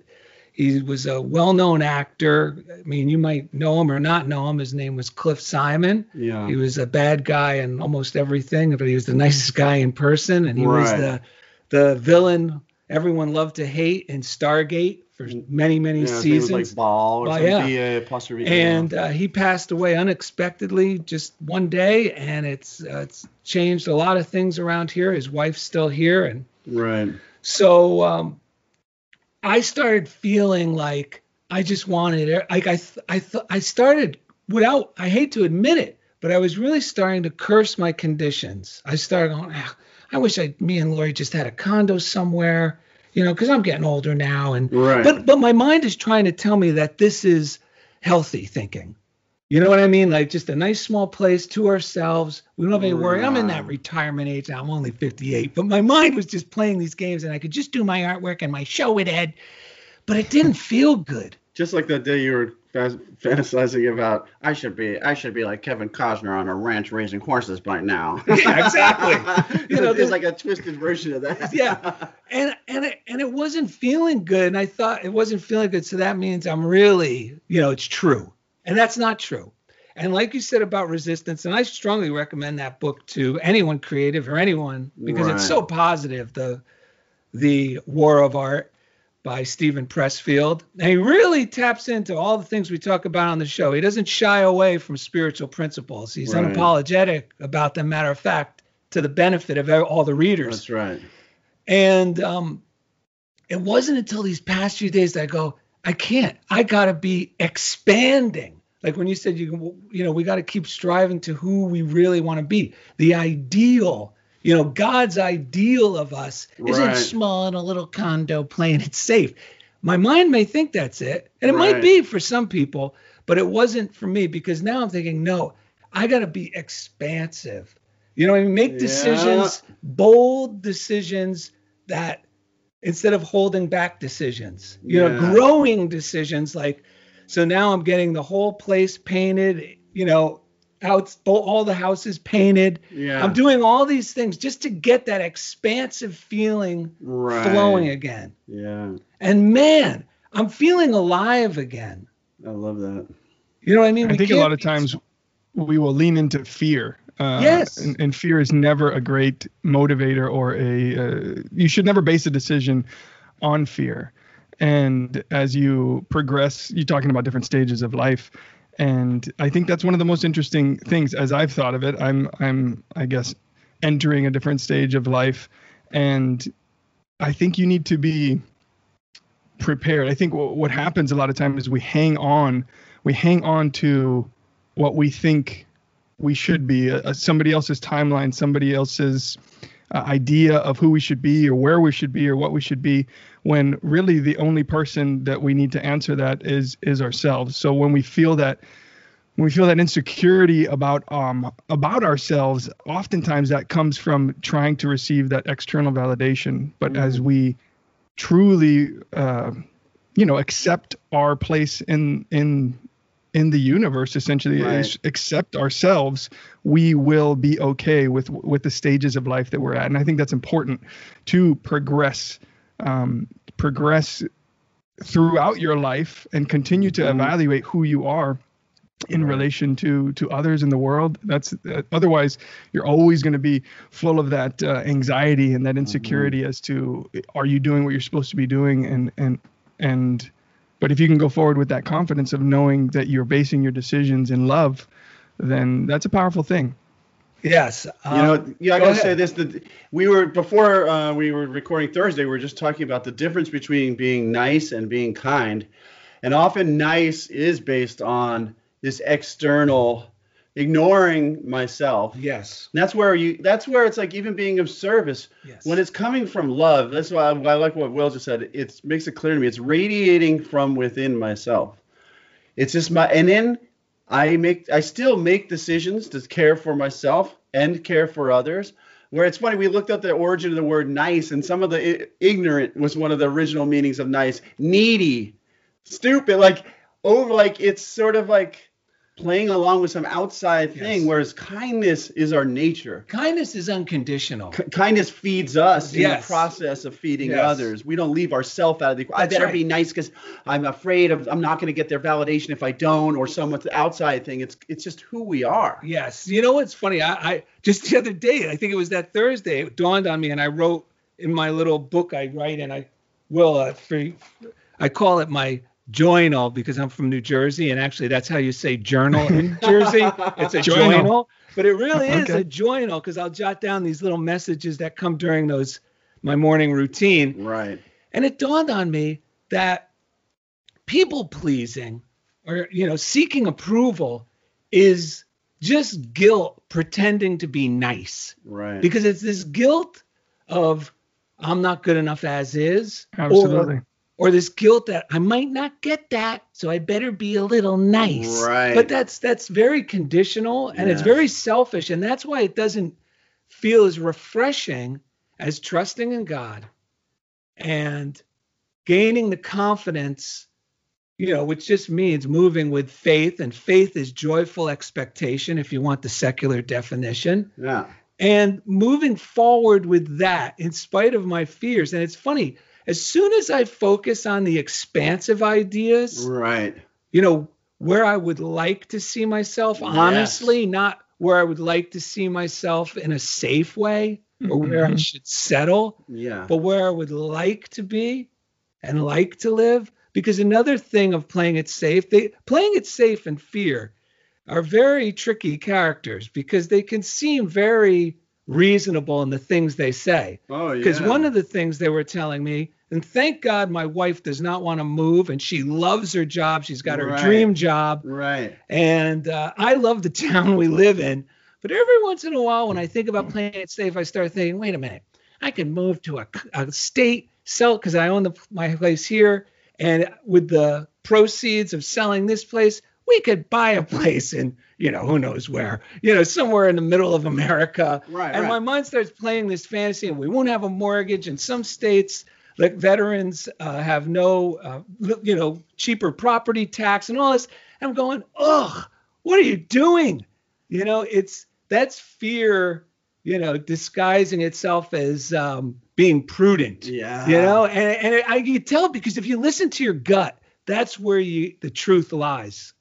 Speaker 4: he was a well-known actor. I mean, you might know him or not know him. His name was Cliff Simon.
Speaker 2: Yeah.
Speaker 4: He was a bad guy in almost everything, but he was the [laughs] nicest guy in person, and he was the the villain everyone loved to hate in Stargate for many many
Speaker 2: Yeah,
Speaker 4: seasons.
Speaker 2: like Ba'al or something.
Speaker 4: yeah.
Speaker 2: B-A apostrophe. A.
Speaker 4: and uh, he passed away unexpectedly just one day, and it's uh, it's changed a lot of things around here. His wife's still here, and
Speaker 2: right.
Speaker 4: so um, I started feeling like I just wanted. Like I, th- I, th- I started without. I hate to admit it, but I was really starting to curse my conditions. I started going, "Ah, I wish I, me and Lori just had a condo somewhere, you know, because I'm getting older now, and
Speaker 2: Right.
Speaker 4: but but my mind is trying to tell me that this is healthy thinking. You know what I mean? Like just a nice small place to ourselves. We don't have any worry. I'm in that retirement age now. I'm only 58, but my mind was just playing these games, and I could just do my artwork and my show with Ed, but it didn't feel good.
Speaker 2: Just like that day you were fantasizing about, I should be, I should be like Kevin Costner on a ranch raising horses by now. [laughs]
Speaker 4: Yeah, exactly. [laughs]
Speaker 2: you know, there's like a twisted version of that. [laughs]
Speaker 4: yeah and and it, and it wasn't feeling good and i thought it wasn't feeling good so that means i'm really you know it's true and that's not true and like you said about resistance and i strongly recommend that book to anyone creative or anyone because it's so positive the the war of art by Steven Pressfield. And he really taps into all the things we talk about on the show. He doesn't shy away from spiritual principles. He's
Speaker 2: Right.
Speaker 4: unapologetic about them. Matter of fact, to the benefit of all the readers.
Speaker 2: That's right.
Speaker 4: And um, it wasn't until these past few days that I go, I can't. I got to be expanding. Like when you said you you know we got to keep striving to who we really want to be. The ideal, you know, God's ideal of us isn't
Speaker 2: Right.
Speaker 4: small in a little condo playing it safe. My mind may think that's it, and it might be for some people, but it wasn't for me because now I'm thinking, no, I got to be expansive. You know, I mean, make
Speaker 2: Yeah.
Speaker 4: decisions, bold decisions that instead of holding back decisions, you know, growing decisions like so now I'm getting the whole place painted, you know, out all the houses painted.
Speaker 2: Yeah.
Speaker 4: I'm doing all these things just to get that expansive feeling
Speaker 2: Right.
Speaker 4: flowing again.
Speaker 2: Yeah.
Speaker 4: And man, I'm feeling alive again.
Speaker 2: I love that.
Speaker 4: You know what I mean?
Speaker 5: I
Speaker 4: We
Speaker 5: think a lot of
Speaker 4: be-
Speaker 5: times we will lean into fear. Uh,
Speaker 4: Yes.
Speaker 5: And, and fear is never a great motivator or a. Uh, you should never base a decision on fear. And as you progress, you're talking about different stages of life. And I think that's one of the most interesting things as I've thought of it. I'm, I'm, I guess, entering a different stage of life. And I think you need to be prepared. I think what, what happens a lot of times is we hang on, we hang on to what we think we should be, uh, somebody else's timeline, somebody else's uh, idea of who we should be or where we should be or what we should be when really the only person that we need to answer that is is ourselves. So when we feel that when we feel that insecurity about um about ourselves oftentimes that comes from trying to receive that external validation. But as we truly uh, you know accept our place in in in the universe essentially
Speaker 2: Right.
Speaker 5: is accept ourselves we will be okay with with the stages of life that we're at. And i think that's important to progress um, progress throughout your life and continue to evaluate who you are in relation to to others in the world. That's uh, otherwise you're always going to be full of that uh, anxiety and that insecurity as to are you doing what you're supposed to be doing? And and and but if you can go forward with that confidence of knowing that you're basing your decisions in love then that's a powerful thing
Speaker 4: Yes.
Speaker 2: You know,
Speaker 4: um,
Speaker 2: yeah, I
Speaker 4: go
Speaker 2: gotta say this: that we were before uh, we were recording Thursday. We were just talking about the difference between being nice and being kind, and often nice is based on this external, ignoring myself.
Speaker 4: Yes.
Speaker 2: And that's where you. That's where it's like even being of service
Speaker 4: Yes.
Speaker 2: when it's coming from love. That's why I, I like what Will just said. It makes it clear to me. It's radiating from within myself. It's just my and then I make I still make decisions to care for myself and care for others, where it's funny we looked up the origin of the word nice and some of the I- ignorant was one of the original meanings of nice needy stupid like over like it's sort of like playing along with some outside thing whereas kindness is our nature
Speaker 4: Kindness is unconditional.
Speaker 2: K- kindness feeds us in the process of feeding
Speaker 4: Yes.
Speaker 2: others we don't leave ourselves out of the equation.
Speaker 4: I
Speaker 2: better
Speaker 4: right.
Speaker 2: be nice because I'm afraid of I'm not going to get their validation if I don't or some outside thing it's it's just who we are
Speaker 4: Yes. You know what's funny? I, I just the other day, I think it was that Thursday, it dawned on me, and I wrote in my little book I write, and I will uh, for I call it my journal because I'm from New Jersey, and actually that's how you say journal in Jersey. It's a
Speaker 5: Journal.
Speaker 4: journal, but it really is
Speaker 5: Okay.
Speaker 4: a journal because I'll jot down these little messages that come during those my morning routine.
Speaker 2: right
Speaker 4: And it dawned on me that people pleasing or you know seeking approval is just guilt pretending to be nice
Speaker 2: right
Speaker 4: because it's this guilt of I'm not good enough as is
Speaker 5: Absolutely.
Speaker 4: or or this guilt that I might not get that so I better be a little nice
Speaker 2: Right.
Speaker 4: but that's that's very conditional and it's very selfish and that's why it doesn't feel as refreshing as trusting in God and gaining the confidence, you know, which just means moving with faith. And faith is joyful expectation, if you want the secular definition.
Speaker 2: yeah
Speaker 4: And moving forward with that in spite of my fears. And it's funny, as soon as I focus on the expansive ideas,
Speaker 2: right.
Speaker 4: you know, where I would like to see myself, honestly, not where I would like to see myself in a safe way or mm-hmm. where I should settle,
Speaker 2: yeah.
Speaker 4: but where I would like to be and like to live. Because another thing of playing it safe, they playing it safe and fear are very tricky characters because they can seem very reasonable in the things they say.
Speaker 2: oh yeah
Speaker 4: Because one of the things they were telling me, and thank God my wife does not want to move and she loves her job. She's got her
Speaker 2: Right.
Speaker 4: dream job.
Speaker 2: right
Speaker 4: And uh, I love the [laughs] town we live in. But every once in a while, when I think about playing it safe, I start thinking, wait a minute, I could move to a, a state, sell because I own the, my place here. And with the proceeds of selling this place, we could buy a place in, you know, who knows where, you know, somewhere in the middle of America.
Speaker 2: Right,
Speaker 4: And
Speaker 2: right.
Speaker 4: my mind starts playing this fantasy, and we won't have a mortgage. In some states, like veterans uh, have no, uh, you know, cheaper property tax and all this. And I'm going, ugh, what are you doing? You know, it's that's fear, you know, disguising itself as um, being prudent.
Speaker 2: Yeah.
Speaker 4: You know, and, and I can tell because if you listen to your gut, that's where you the truth lies.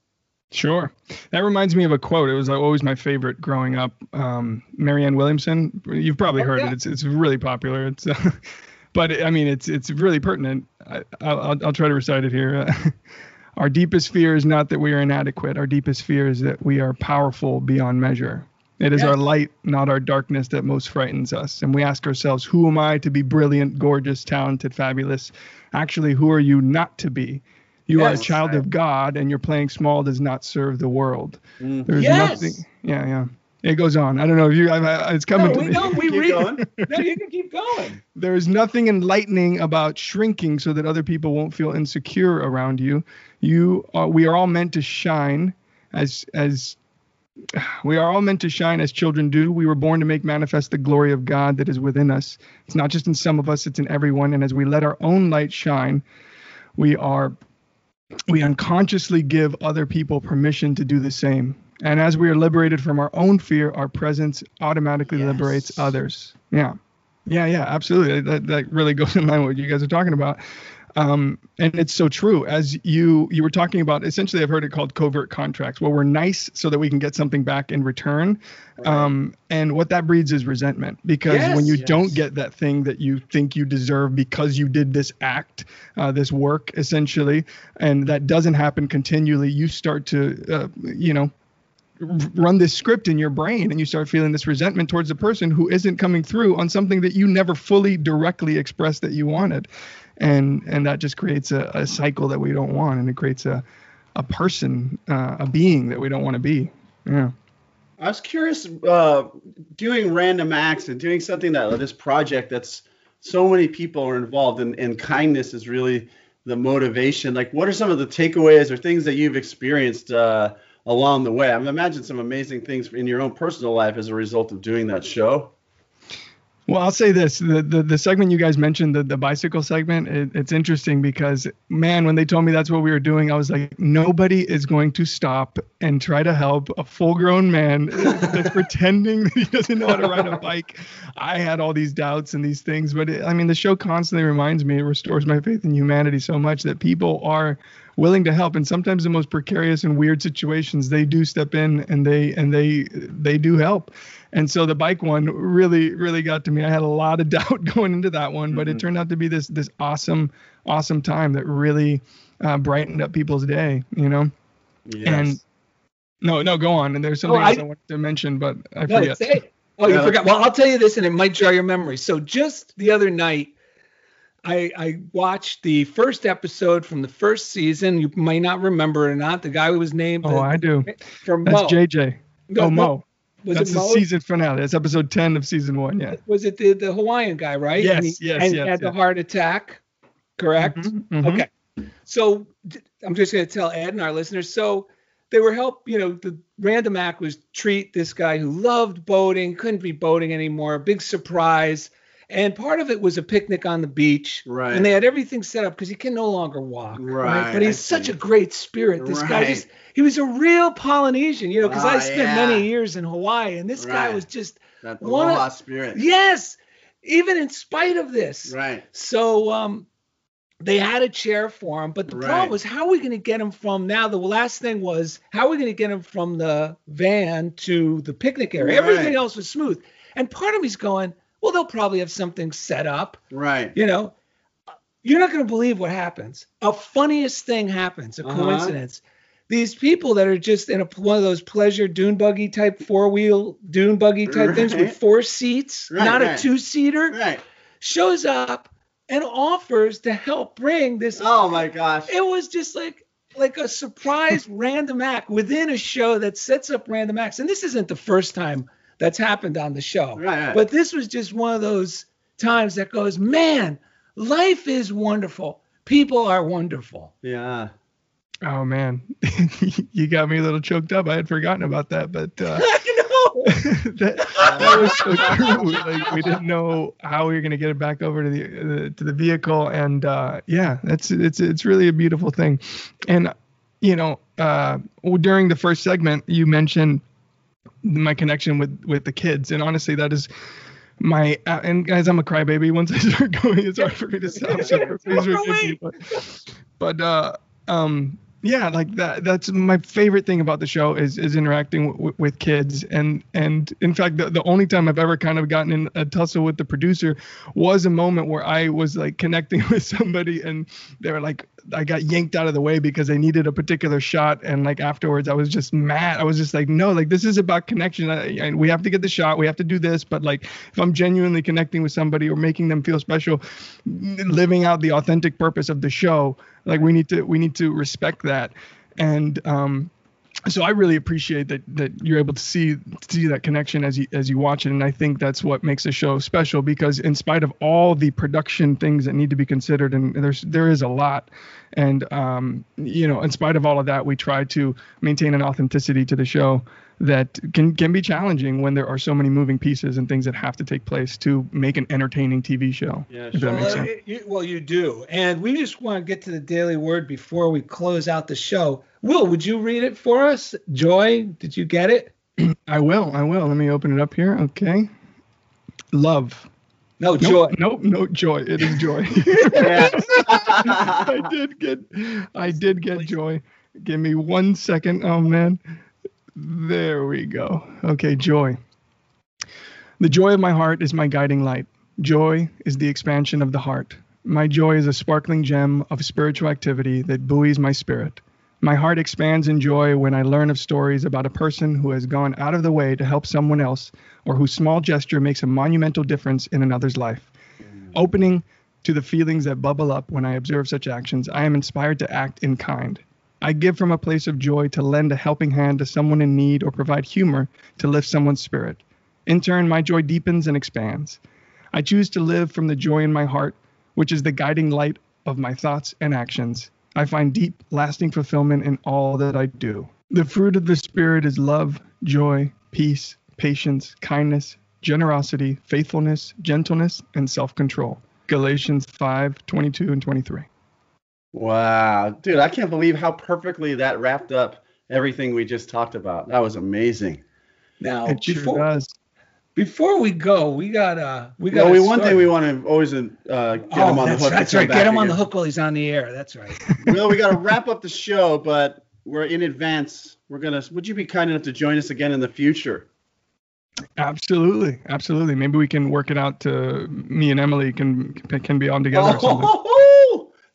Speaker 5: Sure. That reminds me of a quote. It was always my favorite growing up. Um, Marianne Williamson. You've probably
Speaker 4: Oh,
Speaker 5: heard
Speaker 4: yeah.
Speaker 5: it. It's it's really popular. It's, uh, [laughs] but I mean, it's it's really pertinent. I, I'll I'll- I'll try to recite it here. [laughs] Our deepest fear is not that we are inadequate. Our deepest fear is that we are powerful beyond measure. It is
Speaker 4: Yes.
Speaker 5: our light, not our darkness, that most frightens us. And we ask ourselves, who am I to be brilliant, gorgeous, talented, fabulous? Actually, who are you not to be? You are a
Speaker 4: Yes.
Speaker 5: child of God, and your playing small does not serve the world.
Speaker 2: Mm.
Speaker 5: There's
Speaker 4: Yes.
Speaker 5: nothing. Yeah, yeah. It goes on. I don't know if you. I, I, it's coming
Speaker 4: No,
Speaker 5: to
Speaker 4: we
Speaker 5: me.
Speaker 4: don't. We
Speaker 2: Keep
Speaker 4: read.
Speaker 2: going. [laughs]
Speaker 4: No, you can keep going.
Speaker 5: There is nothing enlightening about shrinking so that other people won't feel insecure around you. You are. We are all meant to shine, as as we are all meant to shine as children do. We were born to make manifest the glory of God that is within us. It's not just in some of us; it's in everyone. And as we let our own light shine, we are we unconsciously give other people permission to do the same. And as we are liberated from our own fear, our presence automatically
Speaker 2: Yes.
Speaker 5: liberates others. Yeah. Yeah, yeah, absolutely. That that really [laughs] goes in line with what you guys are talking about. Um, and it's so true. As you you were talking about, essentially, I've heard it called covert contracts. Well, we're nice so that we can get something back in return. Um, and what that breeds is resentment because
Speaker 4: Yes,
Speaker 5: when you
Speaker 2: yes.
Speaker 5: don't get that thing that you think you deserve because you did this act, uh, this work, essentially, and that doesn't happen continually, you start to, uh, you know, run this script in your brain and you start feeling this resentment towards the person who isn't coming through on something that you never fully directly expressed that you wanted and and that just creates a, a cycle that we don't want and it creates a a person uh, a being that we don't want to be yeah
Speaker 2: I was curious, uh, doing random acts and doing something that this project that's so many people are involved in, and kindness is really the motivation. Like, what are some of the takeaways or things that you've experienced uh, along the way? I imagine some amazing things in your own personal life as a result of doing that show.
Speaker 5: Well, I'll say this: the the, the segment you guys mentioned, the, the bicycle segment, it, it's interesting because man, when they told me that's what we were doing, I was like, nobody is going to stop and try to help a full-grown man that's [laughs] pretending that he doesn't know how to ride a bike. I had all these doubts and these things, but it, I mean, the show constantly reminds me, it restores my faith in humanity so much that people are willing to help. And sometimes the most precarious and weird situations they do step in and they and they they do help. And so the bike one really really got to me. I had a lot of [laughs] doubt going into that one but mm-hmm. it turned out to be this this awesome awesome time that really uh, brightened up people's day you know? Yes. and no no go on. And there's something oh, else I, I wanted to mention but i no, forget.
Speaker 4: say, oh you yeah. forgot. Well i'll tell you this and it might jar your memory. So just the other night I, I watched the first episode from the first season. You might not remember or not. The guy who was named.
Speaker 5: Oh, I do. From That's Mo. JJ. No, oh, Mo. Was That's the season finale. That's episode 10 of season one. Yeah.
Speaker 4: Was it the, the Hawaiian guy, right?
Speaker 5: Yes,
Speaker 4: and
Speaker 5: he, yes,
Speaker 4: and
Speaker 5: yes.
Speaker 4: had
Speaker 5: yes.
Speaker 4: the heart attack, correct? Mm-hmm, mm-hmm. Okay. So I'm just going to tell Ed and our listeners. So they were help, you know, the random act was treat this guy who loved boating, couldn't be boating anymore, big surprise and part of it was a picnic on the beach.
Speaker 2: Right.
Speaker 4: And they had everything set up because he can no longer walk. Right. right? But he's such a great spirit. This right. guy just he was a real Polynesian, you know, because uh, I ah, spent yeah. many years in Hawaii, and this right. guy was just
Speaker 2: that one of, spirit.
Speaker 4: Yes. Even in spite of this.
Speaker 2: Right.
Speaker 4: So um they had a chair for him, but the problem was how are we going to get him from now? The last thing was how are we going to get him from the van to the picnic area? Everything else was smooth. And part of me's going, well, they'll probably have something set up.
Speaker 2: Right.
Speaker 4: You know, you're not going to believe what happens. A funniest thing happens, a uh-huh. coincidence. These people that are just in a, one of those pleasure dune buggy type four wheel dune buggy type right. things with four seats, right, not right. a two seater,
Speaker 2: right.
Speaker 4: shows up and offers to help bring this.
Speaker 2: Oh my gosh!
Speaker 4: It was just like like a surprise [laughs] random act within a show that sets up random acts, and this isn't the first time that's happened on the show.
Speaker 2: Right, right.
Speaker 4: But this was just one of those times that goes, man, life is wonderful. People are wonderful.
Speaker 2: Yeah.
Speaker 5: Oh man, [laughs] you got me a little choked up. I had forgotten about that, but uh, [laughs] [laughs] that, that, was so true. Like we didn't know how we were gonna get it back over to the, the to the vehicle, and uh, yeah, that's it's it's really a beautiful thing. And you know, uh, during the first segment, you mentioned my connection with with the kids. And honestly that is my uh, and guys i'm a crybaby. Once i start [laughs] going it's hard for me to stop. So [laughs] please forgive me but, but uh um yeah like that that's my favorite thing about the show is is interacting w- with kids. And and in fact the, the only time i've ever kind of gotten in a tussle with the producer was a moment where i was like connecting [laughs] with somebody and they were like I got yanked out of the way because they needed a particular shot, and like afterwards, I was just mad. I was just like, no, like this is about connection. I, we have to get the shot. We have to do this. But like, if I'm genuinely connecting with somebody or making them feel special, living out the authentic purpose of the show, like we need to we need to respect that. And um, so I really appreciate that that you're able to see see that connection as you as you watch it, and I think that's what makes the show special because in spite of all the production things that need to be considered, and there's there is a lot, and um, you know, in spite of all of that, we try to maintain an authenticity to the show that can can be challenging when there are so many moving pieces and things that have to take place to make an entertaining TV show.
Speaker 2: Yeah, sure.
Speaker 4: well, you, well, you do, and we just want to get to the daily word before we close out the show. Will, would you read it for us? Joy, did you get it? [clears throat]
Speaker 5: I will. I will. Let me open it up here. Okay. Love.
Speaker 4: No nope, joy.
Speaker 5: Nope, no joy. It is joy. [laughs] I did get I did get joy. Give me one second. Oh man. There we go. Okay, joy. The joy of my heart is my guiding light. Joy is the expansion of the heart. My joy is a sparkling gem of spiritual activity that buoys my spirit. My heart expands in joy when I learn of stories about a person who has gone out of the way to help someone else or whose small gesture makes a monumental difference in another's life. Opening to the feelings that bubble up when I observe such actions, I am inspired to act in kind. I give from a place of joy to lend a helping hand to someone in need or provide humor to lift someone's spirit. In turn, my joy deepens and expands. I choose to live from the joy in my heart, which is the guiding light of my thoughts and actions. I find deep, lasting fulfillment in all that I do. The fruit of the Spirit is love, joy, peace, patience, kindness, generosity, faithfulness, gentleness, and self control. Galatians 5 22 and 23.
Speaker 2: Wow, dude, I can't believe how perfectly that wrapped up everything we just talked about. That was amazing.
Speaker 4: Now,
Speaker 5: It sure
Speaker 4: before,
Speaker 5: does.
Speaker 4: before we go, we got uh, we got
Speaker 2: Well,
Speaker 4: a
Speaker 2: we, one
Speaker 4: story.
Speaker 2: thing we want to always uh, get
Speaker 4: oh,
Speaker 2: him on the hook. to
Speaker 4: That's right. Get him on the hook while he's on the air. That's right. [laughs]
Speaker 2: well, we got to wrap up the show, but we're in advance. We're gonna. Would you be kind enough to join us again in the future?
Speaker 5: Absolutely. Absolutely. Maybe we can work it out to me and Emily can can be on together or something.
Speaker 2: Oh, [laughs]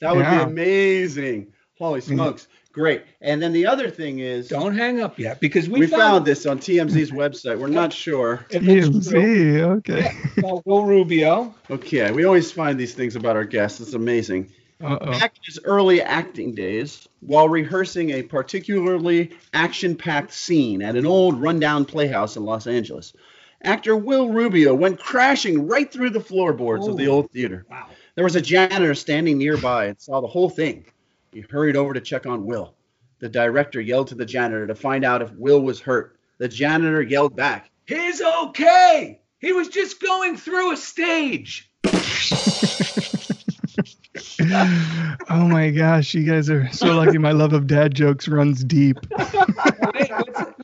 Speaker 2: that would
Speaker 5: Yeah.
Speaker 2: be amazing. Holy mm-hmm. smokes, great. And then the other thing is,
Speaker 4: Don't hang up yet because we,
Speaker 2: we, found this on TMZ's website. We're not sure. [laughs]
Speaker 4: if it's true,
Speaker 5: TMZ. Okay. [laughs]
Speaker 4: about Will Rubio.
Speaker 2: Okay, we always find these things about our guests. It's amazing.
Speaker 5: Uh-oh.
Speaker 2: Back in his early acting days, while rehearsing a particularly action packed scene at an old rundown playhouse in Los Angeles, actor Will Rubio went crashing right through the floorboards of the
Speaker 4: Oh.
Speaker 2: old theater.
Speaker 4: Wow.
Speaker 2: There was a janitor standing nearby and saw the whole thing. He hurried over to check on Will. The director yelled to the janitor to find out if Will was hurt. The janitor yelled back,
Speaker 4: He's okay. He was just going through a stage. [laughs]
Speaker 5: oh my gosh, you guys are so lucky. My love of dad jokes runs deep. [laughs]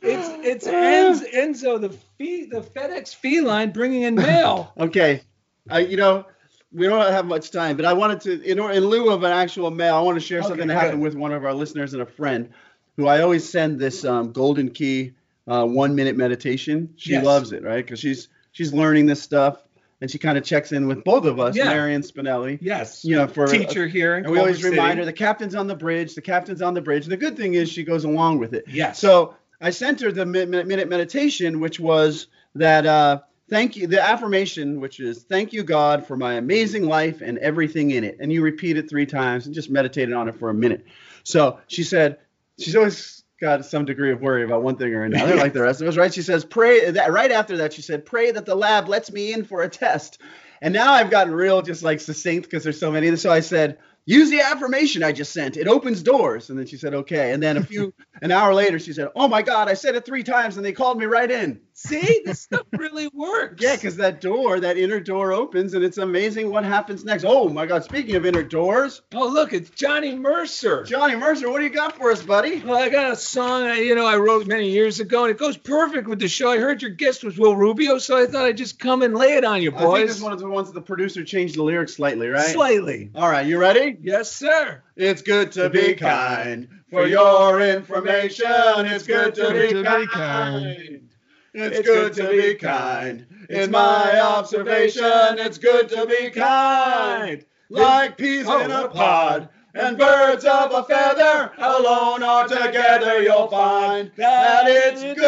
Speaker 4: It's it's, it's Enz, Enzo, the fee, the FedEx feline bringing in mail. [laughs]
Speaker 2: Okay, I, you know, we don't have much time, but I wanted to, in, in lieu of an actual mail, I want to share something
Speaker 4: Okay,
Speaker 2: that happened with one of our listeners and a friend, who I always send this um, golden key uh, one minute meditation. She
Speaker 4: Yes.
Speaker 2: loves it, right? Because she's she's learning this stuff, and she kind of checks in with both of us,
Speaker 4: Yeah.
Speaker 2: Marion Spinelli.
Speaker 4: Yes.
Speaker 2: You know, for
Speaker 4: teacher here in
Speaker 2: and we always
Speaker 4: Culver
Speaker 2: remind her the captain's on the bridge. The captain's on the bridge. The good thing is she goes along with it.
Speaker 4: Yes.
Speaker 2: So I sent her the mi- mi- minute meditation, which was that uh, thank you, the affirmation, which is thank you, God, for my amazing life and everything in it. And you repeat it three times and just meditated on it for a minute. So she said, she's always got some degree of worry about one thing or another, like the rest of us, right? She says, pray that right after that, she said, pray that the lab lets me in for a test. And now I've gotten real, just like succinct because there's so many. So I said, use the affirmation I just sent. It opens doors. And then she said, okay. And then a few, an hour later, she said, oh my God, I said it three times and they called me right in.
Speaker 4: See, this stuff really works.
Speaker 2: Yeah, because that door, that inner door opens and it's amazing what happens next. Oh my God, speaking of inner doors,
Speaker 4: Oh, look, it's Johnny Mercer.
Speaker 2: Johnny Mercer, what do you got for us, buddy?
Speaker 4: Well, I got a song I, you know I wrote many years ago, and it goes perfect with the show. I heard your guest was Will Rubio, so I thought I'd just come and lay it on you, boys.
Speaker 2: I think
Speaker 4: boys.
Speaker 2: this is one of the ones that the producer changed the lyrics slightly, right?
Speaker 4: Slightly.
Speaker 2: All right, you ready?
Speaker 4: Yes, sir.
Speaker 2: It's good to be kind. For your information, it's good to be kind. It's good to be kind. It's my observation. It's good to be kind. Like peas oh, in a pod and birds of a feather, alone or together, you'll find that it's good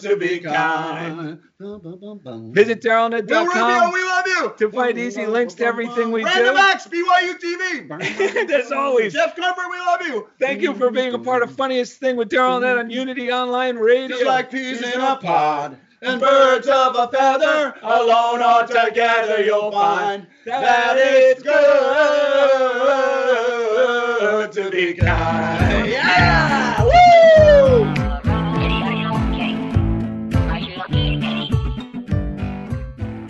Speaker 2: to be kind.
Speaker 4: Visit
Speaker 2: Will Rubio,
Speaker 4: darylanded.com
Speaker 2: we love you.
Speaker 4: to find easy links to everything we
Speaker 2: Random
Speaker 4: do.
Speaker 2: Acts, BYU TV. [laughs]
Speaker 4: As always.
Speaker 2: Jeff Comfort, we love you.
Speaker 4: Thank you for being a part of Funniest Thing with Daryl and Ed on Unity Online Radio.
Speaker 2: Just like peas in a pod and birds of a feather, alone or together you'll find that it's good to be kind. Yeah!